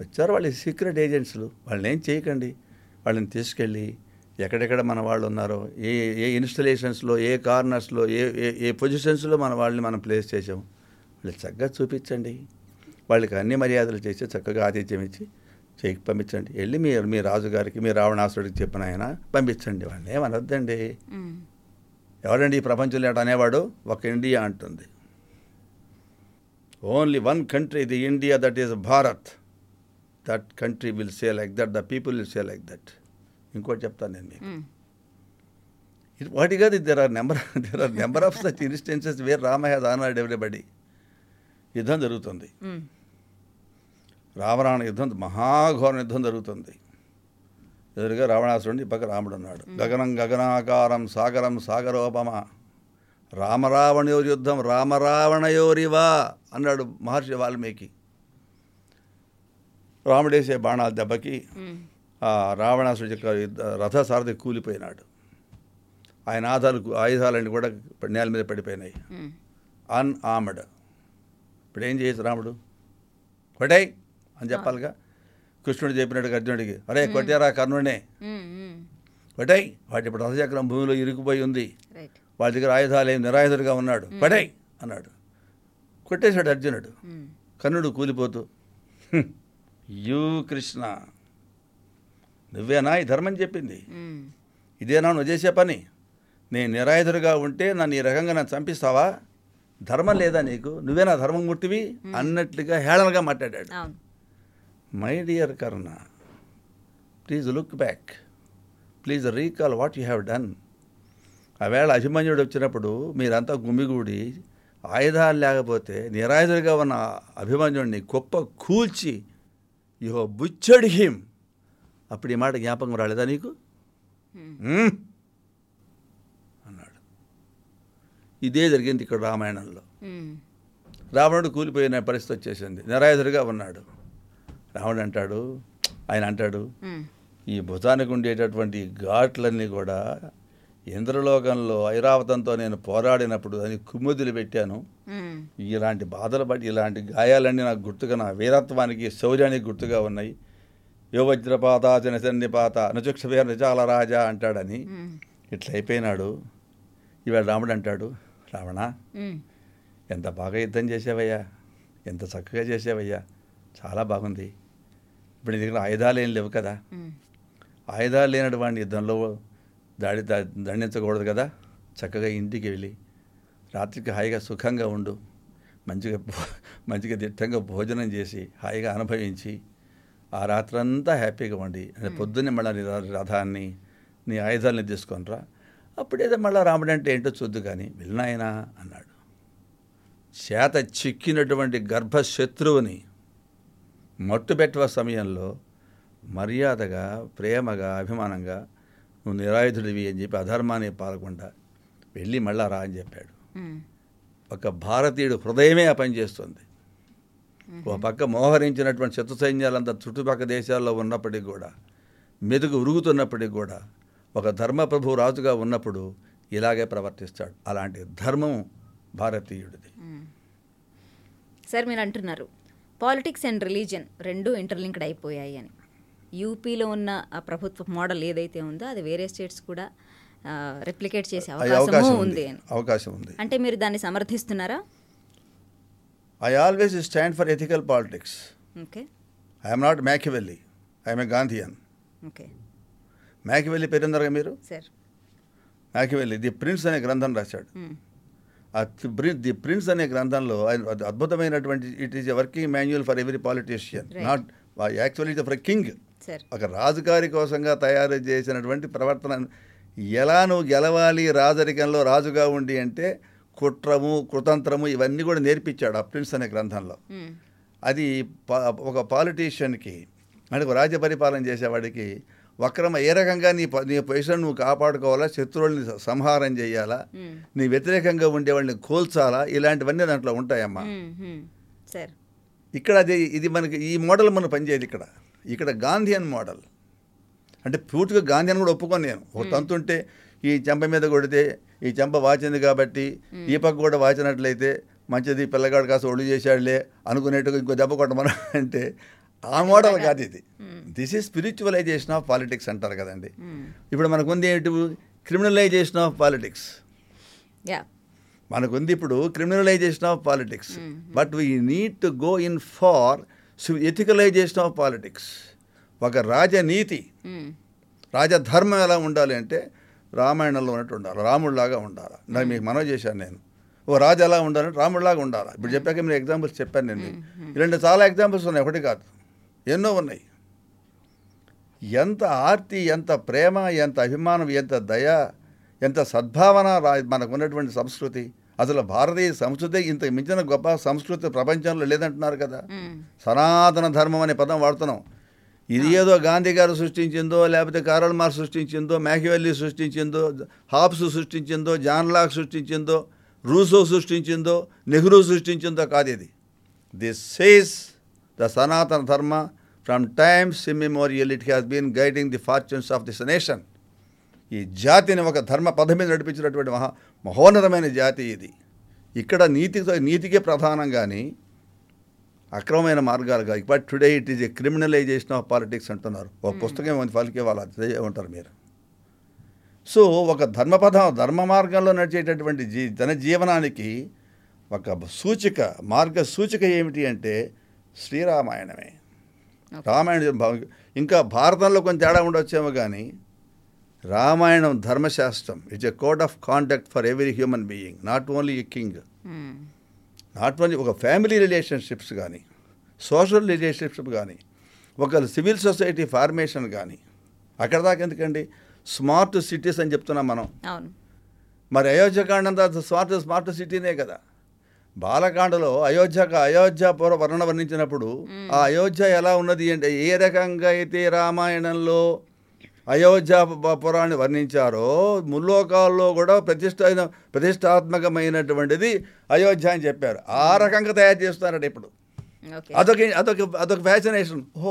Speaker 2: వచ్చారు వాళ్ళు సీక్రెట్ ఏజెంట్స్లు వాళ్ళని ఏం చేయకండి. వాళ్ళని తీసుకెళ్ళి ఎక్కడెక్కడ మన వాళ్ళు ఉన్నారో ఏ ఏ ఇన్స్టలేషన్స్లో ఏ కార్నర్స్లో ఏ ఏ ఏ పొజిషన్స్లో మన వాళ్ళని మనం ప్లేస్ చేసాం వాళ్ళు చక్కగా చూపించండి. వాళ్ళకి అన్ని మర్యాదలు చేసి చక్కగా ఆతిథ్యం ఇచ్చి చేయికి పంపించండి. వెళ్ళి మీ మీ రాజుగారికి మీ రావణాసుడికి చెప్పిన ఆయన పంపించండి. వాళ్ళని ఏమనొద్దండి. ఎవరండి ఈ ప్రపంచంలో అటు అనేవాడు? ఒక ఇండియా అంటుంది. Only one country the India that is Bharat that country will say like that the people will say like that ఇంకోటి చెప్తాను నేను మీకు. ఇది వాటి కాదు there are number there are number of such instances where Rama has honoured everybody యుద్ధం జరుగుతుంది.
Speaker 1: మ్మ్.
Speaker 2: రావరావణ యుద్ధం మహాఘోర యుద్ధం జరుగుతుంది. ఎదురుగా రావణాసురుడు ఈ పక్క రాముడు ఉన్నాడు. గగనం గగనాకారం సాగరం సాగరోపమ. రామరావణయోరి యుద్ధం రామరావణయోరివా అన్నాడు మహర్షి వాల్మీకి. రాముడేసే బాణాల దెబ్బకి రావణాసుడి యొక్క రథసారథి కూలిపోయినాడు. ఆయన ఆధాలు ఆయుధాలన్నీ కూడా నేల మీద పడిపోయినాయి. అన్ ఆమడ్ ఇప్పుడు ఏం చేయొచ్చు రాముడు? కొట్టాయి అని చెప్పాలిగా. కృష్ణుడు చెప్పినట్టుగా అర్జునుడికి అరే కొట్టారా కర్ణుడినే. కొట్టాయి వాటి ఇప్పుడు రథచక్రం భూమిలో ఇరుకుపోయి ఉంది. వాడి దగ్గర ఆయుధాలు ఏం నిరాయుధుడిగా ఉన్నాడు. కొట్టాయి అన్నాడు. కొట్టేశాడు అర్జునుడు. కర్ణుడు కూలిపోతూ "హ్మ్, యూ కృష్ణ నువ్వేనా ఈ ధర్మం చెప్పింది. ఇదేనా నువ్వు చేసే పని? నేను నిరాయుధుడిగా ఉంటే నన్ను ఈ రకంగా నన్ను చంపిస్తావా? ధర్మం లేదా నీకు? నువ్వేనా ధర్మం ముట్టివి అన్నట్లుగా హేళనగా మాట్లాడాడు. My dear Karna please look back. Please recall what you have done. ఆవేళ అభిమన్యుడు వచ్చినప్పుడు మీరంతా గుమిగూడి ఆయుధాలు లేకపోతే నిరాయుధుడిగా ఉన్న అభిమన్యుడిని గొప్ప కూల్చి యు బుచ్చడ్ హిమ్ అప్పుడు ఈ మాట జ్ఞాపకం రాలేదా నీకు? అన్నాడు. ఇదే జరిగింది ఇక్కడ రామాయణంలో. రావణుడు కూలిపోయిన పరిస్థితి వచ్చేసింది. నిరాయుధుడిగా ఉన్నాడు. రావణుడు అంటాడు ఆయన అంటాడు. ఈ భుజానికి ఉండేటటువంటి ఘాట్లన్నీ కూడా ఇంద్రలోకంలో ఐరావతంతో నేను పోరాడినప్పుడు అని కుమ్ముదులు పెట్టాను. ఇలాంటి బాధలు పడి ఇలాంటి గాయాలన్నీ నాకు గుర్తుగా నా వీరత్వానికి శౌర్యానికి గుర్తుగా ఉన్నాయి. యో వజ్రపాత జనసన్నిపాత అనుచక్షవీర నిజాల రాజా అంటాడని. ఇట్లా అయిపోయినాడు. ఇవాళ రాముడు అంటాడు రావణ. ఎంత బాగా యుద్ధం చేసావయ్యా ఎంత చక్కగా చేసావయ్యా చాలా బాగుంది. ఇప్పుడు నీ దగ్గర ఆయుధాలు ఏం లేవు కదా. ఆయుధాలు లేనటువంటి యుద్ధంలో దాడి దండించకూడదు కదా. చక్కగా ఇంటికి వెళ్ళి రాత్రికి హాయిగా సుఖంగా ఉండు. మంచిగా మంచిగా దిట్టంగా భోజనం చేసి హాయిగా అనుభవించి ఆ రాత్రంతా హ్యాపీగా ఉండి అంటే పొద్దున్నే మళ్ళీ ర- రథాన్ని నీ ఆయుధాలని తీసుకొనిరా అప్పుడేదో మళ్ళీ రాముడు అంటే ఏంటో చూద్దు కానీ వెళ్ళినాయనా? అన్నాడు. చేత చిక్కినటువంటి గర్భశత్రువుని మట్టుబెట్టవ సమయంలో మర్యాదగా ప్రేమగా అభిమానంగా నువ్వు నిరాయుధుడివి అని చెప్పి అధర్మాన్ని పాలకుండా వెళ్ళి మళ్ళా రా అని చెప్పాడు. ఒక భారతీయుడు హృదయమే ఆ పని చేస్తుంది. ఒక పక్క మోహరించినటువంటి శత్రు సైన్యాలంతా చుట్టుపక్కల దేశాల్లో ఉన్నప్పటికీ కూడా మెదుగు ఉరుగుతున్నప్పటికీ కూడా ఒక ధర్మప్రభు రాజుగా ఉన్నప్పుడు ఇలాగే ప్రవర్తిస్తాడు. అలాంటి ధర్మం భారతీయుడిది.
Speaker 1: సార్ మీరు అంటున్నారు పాలిటిక్స్ అండ్ రిలీజన్ రెండు ఇంటర్లింక్డ్ అయిపోయాయి అని. యూపీలో ఉన్న ఆ ప్రభుత్వ మోడల్ ఏదైతే ఉందో అది వేరే స్టేట్స్ కూడా రెప్లికేట్ చేసే
Speaker 2: అది
Speaker 1: అవకాశము ఉంది అని.
Speaker 2: అవకాశం ఉంది.
Speaker 1: అంటే మీరు దాన్ని సమర్థిస్తున్నారా?
Speaker 2: I always stand for ethical politics
Speaker 1: okay
Speaker 2: I'm not Machiavelli I'm a Gandhian
Speaker 1: okay
Speaker 2: Machiavelli పేరుందరగా మీరు? మ్యాకివెల్లి ది ప్రిన్స్ అనే గ్రంథం రాశాడు.
Speaker 1: మ్మ్.
Speaker 2: ఆ ది- ప్రిన్స్ అనే గ్రంథంలో అద్భుతమైనటువంటి it is a working manual for every politician. Not actually for king ఒక రాజుగారి కోసంగా తయారు చేసినటువంటి ప్రవర్తన. ఎలా నువ్వు గెలవాలి రాజరికంలో రాజుగా ఉండి అంటే కుట్రము కుతంత్రము ఇవన్నీ కూడా నేర్పించాడు ఆ ప్రిన్స్ అనే గ్రంథంలో. అది ఒక పాలిటీషియన్కి అంటే ఒక రాజ్య పరిపాలన చేసేవాడికి వక్రమ ఏ రకంగా నీ నీ పొజిషన్ నువ్వు కాపాడుకోవాలా శత్రువుల్ని సంహారం చేయాలా. నీ వ్యతిరేకంగా ఉండేవాళ్ళని కోల్చాలా ఇలాంటివన్నీ దాంట్లో ఉంటాయమ్మా. ఇక్కడ అది ఇది మనకి ఈ మోడల్ మనం పనిచేయదు ఇక్కడ. ఇక్కడ గాంధీయన్ మోడల్. అంటే పూర్తిగా గాంధీయన్ కూడా ఒప్పుకొని నేను. ఒక తంతు ఉంటే ఈ చెంప మీద కొడితే ఈ చెంప వాచింది కాబట్టి ఈ పక్క కూడా వాచినట్లయితే మంచిది పిల్లగాడు కాస్త ఒళ్ళు చేశాడులే అనుకునేట్టుగా ఇంకో దెబ్బ కొట్టమని అంటే ఆ మోడల్ కాదు ఇది. This is spiritualization of politics అంటారు కదండి. ఇప్పుడు మనకు ఉంది ఏంటి క్రిమినలైజేషన్ ఆఫ్ పాలిటిక్స్
Speaker 1: యా
Speaker 2: మనకు ఉంది ఇప్పుడు criminalization of politics but we need to go in for ethicalization of politics ఒక రాజనీతి. రాజధర్మం ఎలా ఉండాలి అంటే రామాయణంలో ఉన్నట్టు ఉండాలి. రాముడిలాగా ఉండాలి. నాకు మీకు మనవి చేశాను నేను. ఓ రాజు ఎలా ఉండాలంటే రాముడిలాగా ఉండాలి. ఇప్పుడు చెప్పాక మీరు ఎగ్జాంపుల్స్ చెప్పాను నేను. ఇలాంటి చాలా ఎగ్జాంపుల్స్ ఉన్నాయి. ఒకటి కాదు. ఎన్నో ఉన్నాయి. ఎంత ఆర్తి ఎంత ప్రేమ ఎంత అభిమానం ఎంత దయ ఎంత సద్భావన రా మనకు ఉన్నటువంటి సంస్కృతి. అసలు భారతీయ సంస్కృతి ఇంత మించిన గొప్ప సంస్కృతి ప్రపంచంలో లేదంటున్నారు కదా. సనాతన ధర్మం అనే పదం వాడుతున్నాం. ఇది ఏదో గాంధీ గారు సృష్టించిందో లేకపోతే కారల్ మార్క్స్ సృష్టించిందో మ్యాకివెల్లీ సృష్టించిందో హాబ్స్ సృష్టించిందో జాన్ లాక్ సృష్టించిందో రూసో సృష్టించిందో నెహ్రూ సృష్టించిందో కాదు ఇది. This says the sanatana dharma from times immemorial it has been guiding the fortunes of this nation ఈ జాతిని ఒక ధర్మ పదం మీద నడిపించినటువంటి మహా మహోన్నతమైన జాతి ఇది. ఇక్కడ నీతితో నీతికే ప్రధానం కానీ అక్రమమైన మార్గాలు కాదు but today it is a criminalization of politics అంటున్నారు. ఒక పుస్తకం ఫలికే వాళ్ళు అదే ఉంటారు మీరు. సో ఒక ధర్మపదం ధర్మ మార్గంలో నడిచేటటువంటి జీ జన జీవనానికి ఒక సూచిక మార్గ సూచిక ఏమిటి అంటే శ్రీరామాయణమే. రామాయణం ఇంకా భారతంలో కొంచెం తేడా ఉండొచ్చేమో కానీ రామాయణం ధర్మశాస్త్రం. It's a code of conduct for every human being not only a king. Not only ఒక ఫ్యామిలీ రిలేషన్షిప్స్ కానీ సోషల్ రిలేషన్షిప్ కానీ ఒక సివిల్ సొసైటీ ఫార్మేషన్ కానీ అక్కడ దాకా ఎందుకండి? స్మార్ట్ సిటీస్ అని చెప్తున్నాం మనం.
Speaker 1: అవును.
Speaker 2: మరి అయోధ్యకాండం అంతా స్మార్ట్ స్మార్ట్ సిటీనే కదా. బాలకాండలో అయోధ్యక అయోధ్య పూర్వ వర్ణన వర్ణించినప్పుడు ఆ అయోధ్య ఎలా ఉన్నది అంటే ఏ రకంగా అయితే రామాయణంలో అయోధ్య ప- పురాన్ని వర్ణించారో ముల్లోకాల్లో కూడా ప్రతిష్ట ప్రతిష్టాత్మకమైనటువంటిది అయోధ్య అని చెప్పారు. ఆ రకంగా తయారు చేస్తున్నారట ఇప్పుడు. అదొక అదొక అదొక fascination oh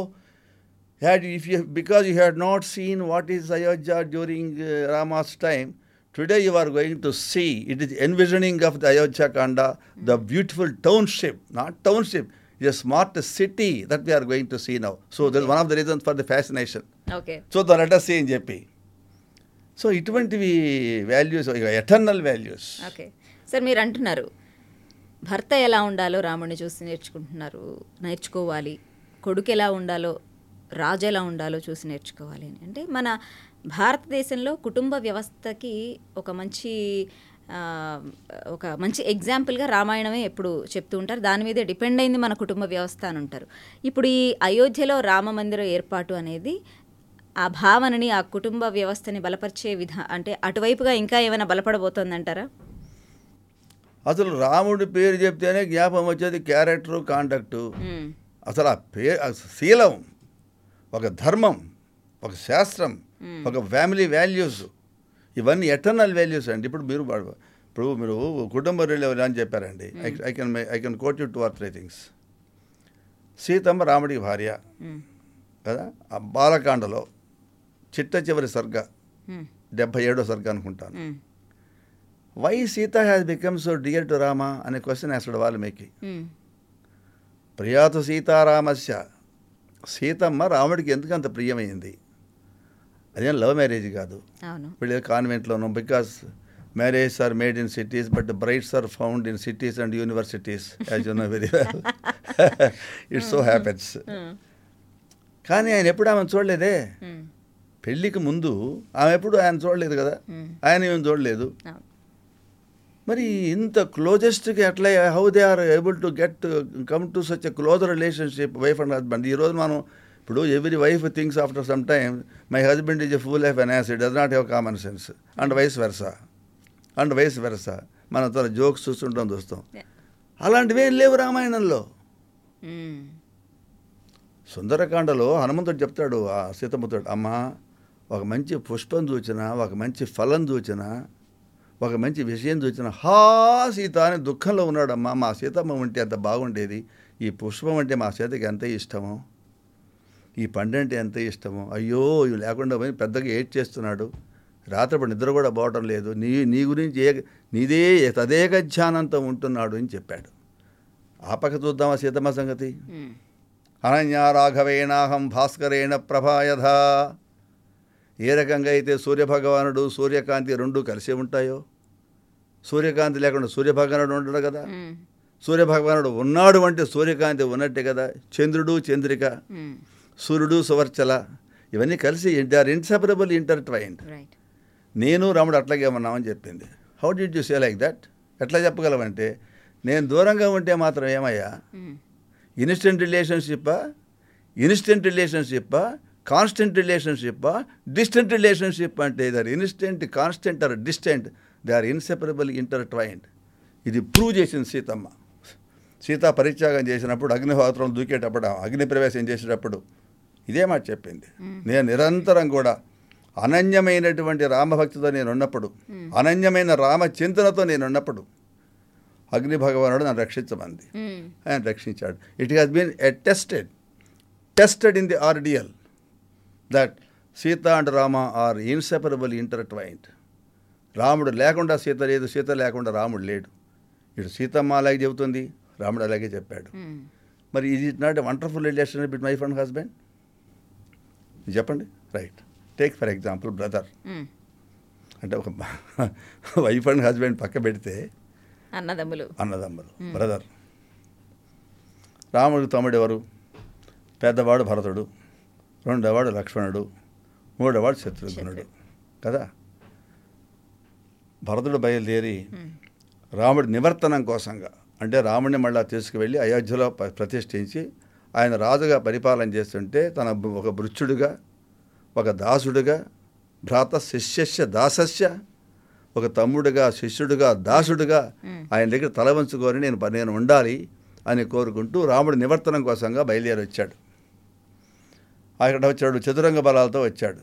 Speaker 2: had if you because you had not seen what is Ayodhya during Rama's time today you are going to see it is envisioning of the Ayodhya Kanda the beautiful township not township is smart city that we are going to see now so that one of the reasons for the fascination
Speaker 1: okay
Speaker 2: చూద్దాం later see అని చెప్పి so ఇటువంటివి values eternal values
Speaker 1: okay sir మీరు అంటున్నారు భర్త ఎలా ఉండాలో రాముడిని చూసి నేర్చుకుంటున్నారు నేర్చుకోవాలి. కొడుకు ఎలా ఉండాలో రాజు ఎలా ఉండాలో చూసి నేర్చుకోవాలి అని. అంటే మన భారతదేశంలో కుటుంబ వ్యవస్థకి ఒక మంచి ఒక మంచి ఎగ్జాంపుల్గా రామాయణమే ఎప్పుడు చెప్తూ ఉంటారు. దాని మీదే డిపెండ్ అయింది మన కుటుంబ వ్యవస్థ అని ఉంటారు ఇప్పుడు ఈ అయోధ్యలో రామ మందిరం ఏర్పాటు అనేది ఆ భావనని ఆ కుటుంబ వ్యవస్థని బలపరిచే విధా అంటే అటువైపుగా ఇంకా ఏమైనా బలపడబోతోందంటారా?
Speaker 2: అసలు రాముడి పేరు చెప్తేనే జ్ఞాపకం వచ్చేది క్యారెక్టరు కాండక్టు. అసలు ఆ పే ఆ శీలం ఒక ధర్మం ఒక శాస్త్రం ఒక ఫ్యామిలీ వాల్యూస్. ఇవన్నీ ఎటర్నల్ వాల్యూస్ అండి ఇప్పుడు మీరు ఇప్పుడు మీరు కుటుంబ రిలేవల్ అని చెప్పారండి I can I can quote you two or three things Sitamma రాముడికి భార్య. కదా ఆ బాలకాండలో చిట్ట చివరి సర్గ. డెబ్భై ఏడో సర్గ అనుకుంటాను. Why Sita has become so dear to Rama అనే క్వశ్చన్ వేస్తాడు వాల్మీకి. ప్రియాతు సీతారామస్య సీతమ్మ రాముడికి ఎందుకు అంత ప్రియమైంది అదేం లవ్ మ్యారేజ్ కాదు. వీళ్ళు కాన్వెంట్లోనూ because marriage are made in cities but brides are found in cities and universities as you know very well it's so happens. కానీ ఆయన ఎప్పుడు ఆమెను చూడలేదే?
Speaker 1: మ్మ్.
Speaker 2: పెళ్ళికి ముందు ఆమె ఎప్పుడు ఆయన చూడలేదు కదా?
Speaker 1: మ్మ్.
Speaker 2: ఆయన ఏమి చూడలేదు? మరి ఇంత క్లోజెస్ట్కి ఎట్లా how they are able to get come to such a close relationship wife and husband ఈరోజు మనం ఇప్పుడు every wife thinks after some time my husband is a full life an acid does not have common sense and vice versa and vice versa మనం తన jokes చూస్తుంటాం చూస్తాం. అలాంటివి ఏం లేవు రామాయణంలో.
Speaker 1: మ్మ్.
Speaker 2: సుందరకాండలో హనుమంతుడు చెప్తాడు ఆ సీతమ్మతో అమ్మ ఒక మంచి పుష్పం చూచినా ఒక మంచి ఫలం చూచినా ఒక మంచి విషయం చూచినా హా సీత అని దుఃఖంలో ఉన్నాడమ్మా. మా సీతమ్మ ఉంటే అంత బాగుండేది. ఈ పుష్పం అంటే మా సీతకి ఎంత ఇష్టమో. ఈ పండు అంటే ఎంత ఇష్టమో? అయ్యో ఇవి లేకుండా పోయి పెద్దగా ఏడ్ చేస్తున్నాడు. రాత్రిపడి నిద్ర కూడా పోవటం లేదు. నీ నీ గురించి ఏ నీదే తదేక ధ్యానంతో ఉంటున్నాడు అని చెప్పాడు. ఆ పక్క చూద్దామా సీతమ్మ సంగతి. అనన్యా రాఘవేణాహం భాస్కరేణ ప్రభాయధ. ఏ రకంగా అయితే సూర్యభగవానుడు సూర్యకాంతి రెండు కలిసి ఉంటాయో? సూర్యకాంతి లేకుండా సూర్యభగవానుడు ఉండడు కదా. సూర్యభగవానుడు ఉన్నాడు అంటే సూర్యకాంతి ఉన్నట్టే కదా? చంద్రుడు చంద్రిక. సూర్యుడు సువర్చల ఇవన్నీ కలిసి they are inseparable intertwined.
Speaker 1: Right
Speaker 2: నేను రాముడు అట్లాగే ఉన్నామని చెప్పింది. How did you say like that ఎట్లా చెప్పగలవంటే నేను దూరంగా ఉంటే మాత్రం ఏమయ్యా. ఇన్స్టెంట్ రిలేషన్షిప్పా ఇన్స్టెంట్ రిలేషన్షిప్పా కాన్స్టెంట్ రిలేషన్షిప్పా డిస్టెంట్ రిలేషన్షిప్ అంటే they are instant constant or distant they are inseparable intertwined ఇది ప్రూవ్ చేసింది సీతమ్మ. సీత పరిత్యాగం చేసినప్పుడు అగ్నిహోత్రం దూకేటప్పుడు అగ్ని ప్రవేశం చేసేటప్పుడు ఇదే మాట చెప్పింది. నేను నిరంతరం కూడా అనన్యమైనటువంటి రామభక్తితో నేను ఉన్నప్పుడు అనన్యమైన రామ చింతనతో నేను ఉన్నప్పుడు అగ్ని భగవానుడు నన్ను రక్షించమంది. ఆయన రక్షించాడు. It has been attested tested in the ordeal that Sita and Rama are inseparable intertwined రాముడు లేకుండా సీత లేదు సీత లేకుండా రాముడు లేడు. ఇటు సీతమ్మ అలాగే చెబుతుంది రాముడు అలాగే చెప్పాడు.
Speaker 1: మ్మ్.
Speaker 2: మరి ఇది it not a wonderful relation bit wife and husband చెప్పండి. Right take for example brother. అంటే ఒక వైఫ్ అండ్ హస్బెండ్ పక్క పెడితే
Speaker 1: అన్నదమ్ములు.
Speaker 2: అన్నదమ్ములు బ్రదర్ రాముడు తమ్ముడు ఎవరు? పెద్దవాడు భరతుడు రెండోవాడు లక్ష్మణుడు మూడోవాడు శత్రుఘ్నుడు. కదా? భరతుడు బయలుదేరి రాముడి నివర్తనం కోసంగా అంటే రాముడిని మళ్ళా తీసుకువెళ్ళి అయోధ్యలో ప్రతిష్ఠించి ఆయన రాజుగా పరిపాలన చేస్తుంటే తన ఒక భృత్యుడుగా ఒక దాసుడుగా భ్రాత శిష్యస్య దాసస్య ఒక తమ్ముడుగా శిష్యుడుగా దాసుడుగా ఆయన దగ్గర తల వంచుకొని నేను నేను ఉండాలి అని కోరుకుంటూ రాముడి నివర్తనం కోసంగా బయలుదేరి వచ్చాడు. అక్కడ వచ్చాడు చతురంగ బలాలతో వచ్చాడు.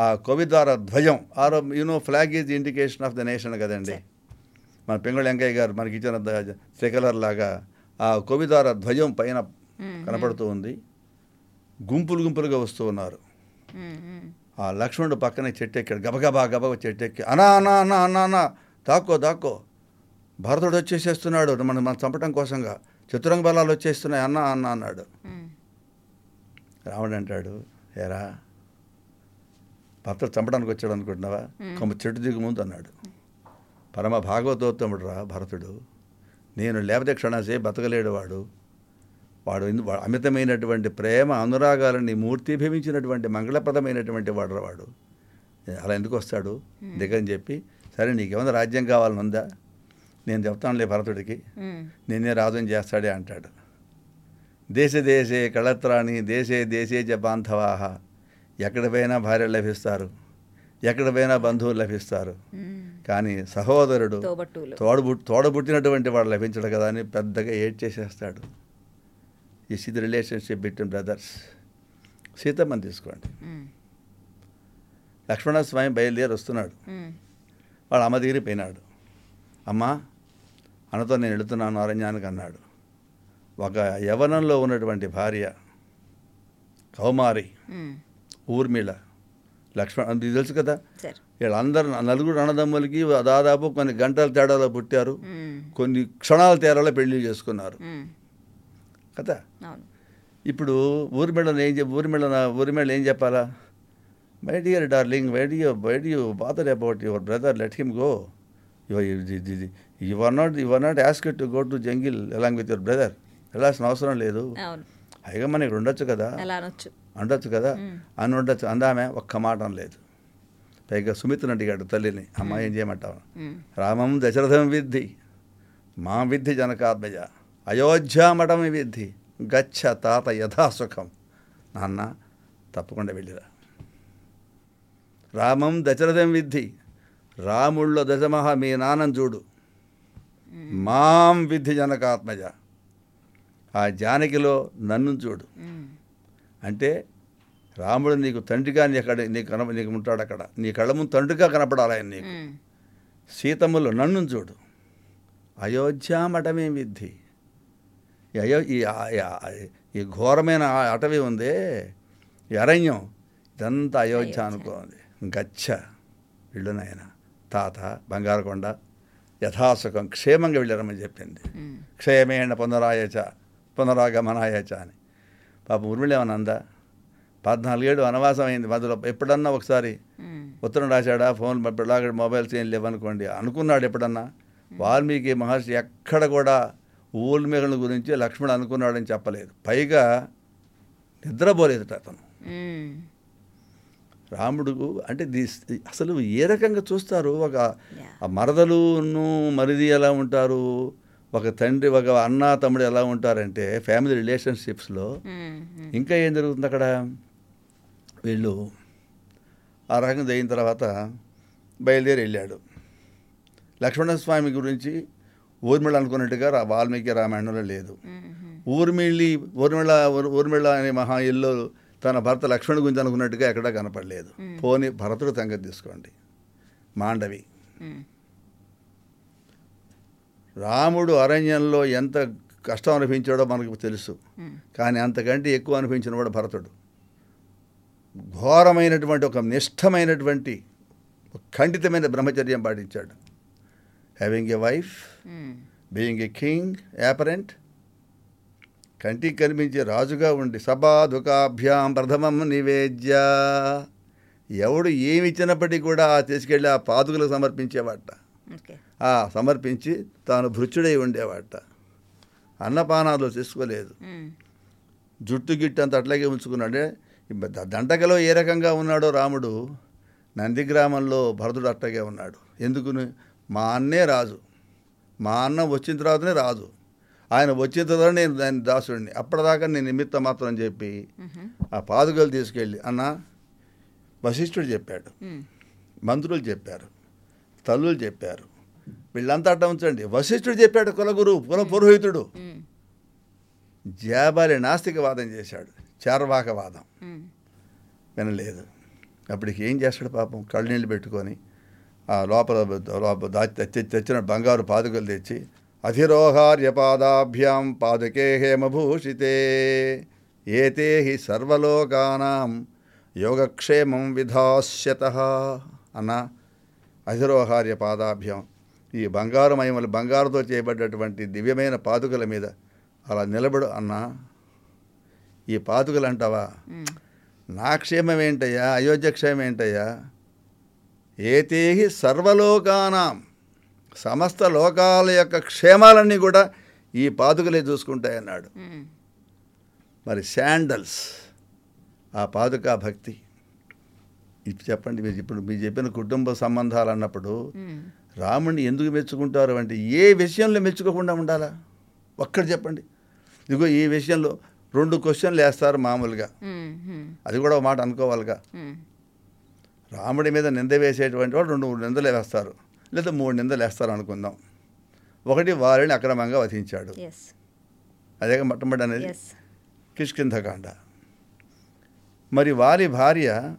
Speaker 2: ఆ కవిదార ధ్వజం ఆరో you know flag is indication of the nation కదండి. మన పెంగళ వెంకయ్య గారు మనకి ఇచ్చిన సెకలర్ లాగా ఆ కవిదార ధ్వజం పైన కనపడుతూ ఉంది. గుంపులు గుంపులుగా వస్తూ ఉన్నారు. ఆ లక్ష్మణుడు పక్కనే చెట్టు ఎక్కాడు గబగబా గబగబా చెట్టు ఎక్కి అనా అనా అనా అనా అనా. దాక్కో దాక్కో. భరతుడు వచ్చేసేస్తున్నాడు. మనం మనం చంపటం కోసంగా. చతురంగ బలాలు వచ్చేస్తున్నాయి. అన్న అన్న అన్నాడు. రాముడు అంటాడు ఏరా భర్త చంపడానికి వచ్చాడు అనుకుంటున్నావా? కొమ్మ చెట్టు దిగు ముందు అన్నాడు. పరమ భాగవతోత్తముడు రా భరతుడు. నేను లేకపోతే క్షణసేపు బతకలేడు వాడు. వాడు అమితమైనటువంటి ప్రేమ అనురాగాలని మూర్తిభవించినటువంటి మంగళప్రదమైనటువంటి వాడు వాడు. అలా ఎందుకు వస్తాడు? దిగని చెప్పి సరే నీకేమైనా రాజ్యం కావాలని ఉందా నేను చెప్తానులే భరతుడికి.
Speaker 1: ఉమ్,
Speaker 2: నిన్నే రాజుని చేస్తాడే అంటాడు. దేశ దేశే కళత్రాణి దేశే దేశే బాంధవాహ ఎక్కడ పోయినా భార్య లభిస్తారు. ఎక్కడ పోయినా బంధువులు లభిస్తారు. కానీ సహోదరుడు తోడబు తోడబుట్టినటువంటి వాడు లభించడు కదా అని పెద్దగా ఏడ్ చేసేస్తాడు ఈ ది రిలేషన్షిప్ బిట్వీన్ బ్రదర్స్ సీతమ్మని తీసుకోండి. లక్ష్మణ స్వామి బయలుదేరి వస్తున్నాడు. వాడు అమ్మ దగ్గరికి పోయినాడు. అమ్మా అన్నతో నేను వెళుతున్నాను అరణ్యానికి అన్నాడు. ఒక యవనంలో ఉన్నటువంటి భార్య కౌమారి. ఊర్మిళ లక్ష్మణ్ ఇది తెలుసు కదా? వీళ్ళందరూ నలుగురు అన్నదమ్ములకి దాదాపు కొన్ని గంటల తేడాలో పుట్టారు. కొన్ని క్షణాల తేడాలో పెళ్ళి చేసుకున్నారు. కదా? ఇప్పుడు ఊర్మిళను ఏం చెప్ ఊర్మిళ ఊర్మిళ ఏం చెప్పాలా? My dear darling why do you why you bother about your brother let him go you are not you are not ask to go to jungle along with your brother వెళ్ళాల్సిన అవసరం లేదు. పైగా మన ఇక్కడ ఉండొచ్చు కదా? ఉండొచ్చు కదా. అని ఉండొచ్చు. అందామే ఒక్క మాట లేదు. పైగా సుమిత్రను అడిగాడు తల్లిని అమ్మ ఏం చేయమంటావు? రామం దశరథం విద్ధి మా విద్ధి జనకాత్మజ అయోధ్యామఠం విద్ధి గచ్చ తాత యథాసుఖం. నాన్న తప్పకుండా వెళ్ళిరా. రామం దశరథం విద్ధి. రాముళ్ళో దశమహ మీ నాన్నం చూడు. మాం విద్ధి జనకాత్మజ. ఆ జానకిలో నన్ను చూడు. అంటే రాముడు నీకు తండ్రిగా నీ అక్కడ నీకు కన నీకు ఉంటాడు అక్కడ. నీ కళ్ళ ముందు తండ్రిగా కనపడాలి ఆయన నీకు.
Speaker 1: ఉమ్,
Speaker 2: సీతమ్మలో నన్ను చూడు. అయోధ్యామఠమే విద్ధి. ఈ అయో ఈ ఈ ఘోరమైన ఆ అటవీ ఉందే. ఈ అరణ్యం ఇదంతా అయోధ్య. అనుకోంది గచ్చ ఇళ్ళు నాయన తాత బంగారకొండ యథాసుఖం క్షేమంగా వెళ్ళారమని చెప్పింది. క్షేమేణ పునరాయచ పునరాగమనాయచ అని. పాపం ఉర్మిళేమన్నా అందా? పద్నాలుగేడు వనవాసం అయింది మధ్యలో ఎప్పుడన్నా ఒకసారి ఉత్తరం రాశాడా? ఫోన్ ఇలాగ మొబైల్స్ ఏం లేవనుకోండి. అనుకున్నాడు ఎప్పుడన్నా? వాల్మీకి మహర్షి ఎక్కడ కూడా ఊల్మేఘల గురించి లక్ష్మణుడు అనుకున్నాడని చెప్పలేదు. పైగా నిద్రపోలేదు అతను. రాముడు అంటే దిస్ అసలు ఏ రకంగా చూస్తారు? ఒక. ఆ మరదలును మరిది ఎలా ఉంటారు? ఒక తండ్రి ఒక అన్న తమ్ముడు ఎలా ఉంటారంటే ఫ్యామిలీ రిలేషన్షిప్స్లో ఇంకా ఏం జరుగుతుంది అక్కడ? వీళ్ళు ఆ రకంగా అయిన తర్వాత బయలుదేరి వెళ్ళాడు. లక్ష్మణస్వామి గురించి ఊర్మిళ అనుకున్నట్టుగా వాల్మీకి రామాయణంలో లేదు. ఊర్మిళి ఊర్మిళ ఊర్- ఊర్మిళ అనే మహా ఇల్లు తన భర్త లక్ష్మణుడి గురించి అనుకున్నట్టుగా ఎక్కడా కనపడలేదు. పోని భరతుడు సంగతి తీసుకోండి. మాండవి. రాముడు అరణ్యంలో ఎంత కష్టం అనిపించాడో మనకు తెలుసు. కానీ అంతకంటే ఎక్కువ అనిపించిన వాడు భరతుడు. ఘోరమైనటువంటి ఒక నిష్ఠమైనటువంటి ఒక ఖండితమైన బ్రహ్మచర్యం పాటించాడు. Having a wife being a king apparent కంటికి కనిపించే రాజుగా ఉండి సభాదుకాభ్యాం ప్రథమం నివేద్య. ఎవడు ఏమి ఇచ్చినప్పటికీ కూడా ఆ తీసుకెళ్ళి ఆ పాదుకలు సమర్పించేవాట. సమర్పించి తాను భృత్యుడై ఉండేవాట. అన్నపానాలు తీసుకోలేదు. జుట్టు గిట్టు అంత అట్లాగే ఉంచుకున్నాడే. దండకలో ఏ రకంగా ఉన్నాడో రాముడు నందిగ్రామంలో భరతుడు అట్లాగే ఉన్నాడు. ఎందుకు మా అన్నే రాజు. మా అన్న వచ్చిన తర్వాతనే రాజు ఆయన వచ్చిన తర్వాత నేను దాని దాసుడిని. అప్పటిదాకా నేను నిమిత్తం మాత్రం చెప్పి ఆ పాదుకలు తీసుకెళ్ళి అన్న వశిష్ఠుడు చెప్పాడు. మంత్రులు చెప్పారు. తల్లులు చెప్పారు. వీళ్ళంతా అట్ట ఉంచండి. వశిష్ఠుడు చెప్పాడు కులగురు కుల పురోహితుడు. జాబాలి నాస్తికవాదం చేశాడు. చార్వాకవాదం. వినలేదు. అప్పటికి ఏం చేస్తాడు పాపం? కళ్ళనీళ్ళు పెట్టుకొని లోపల తెచ్చిన బంగారు పాదుకలు తెచ్చి అధిరోహార్య పాదాభ్యాం పాదుకే హేమభూషితే ఏతే హి సర్వలోకానాం యోగక్షేమం విధాస్యత అన్న అధిరోహార్య పాదాభ్యాం ఈ బంగారు మహిమలు బంగారుతో చేయబడ్డటువంటి దివ్యమైన పాదుకల మీద అలా నిలబడు అన్నా ఈ పాదుకలు అంటావా? నా క్షేమం ఏంటయ్యా అయోధ్య క్షేమం ఏంటయ్యా ఏతేహి సర్వలోకానాం సమస్త లోకాల యొక్క క్షేమాలన్నీ కూడా ఈ పాదుకలే చూసుకుంటాయన్నాడు. మరి శాండల్స్ ఆ పాదుకా భక్తి ఇప్పుడు చెప్పండి మీరు ఇప్పుడు మీరు చెప్పిన కుటుంబ సంబంధాలు అన్నప్పుడు. రాముడిని ఎందుకు మెచ్చుకుంటారు అంటే ఏ విషయంలో మెచ్చుకోకుండా ఉండాలా ఒక్కటి చెప్పండి ఇదిగో ఈ విషయంలో రెండు క్వశ్చన్లు వేస్తారు మామూలుగా
Speaker 1: మ్మ్. మ్మ్.
Speaker 2: అది కూడా ఒక మాట అనుకోవాలిగా. రాముడి మీద నింద వేసేటువంటి వాళ్ళు రెండు మూడు నిందలు వేస్తారు. లేదా మూడు నిందలు వేస్తారు అనుకుందాం. ఒకటి వారిని అక్రమంగా వధించాడు. అదే మొట్టమొదటి అనేది కిష్కింధకాండ. మరి వారి భార్య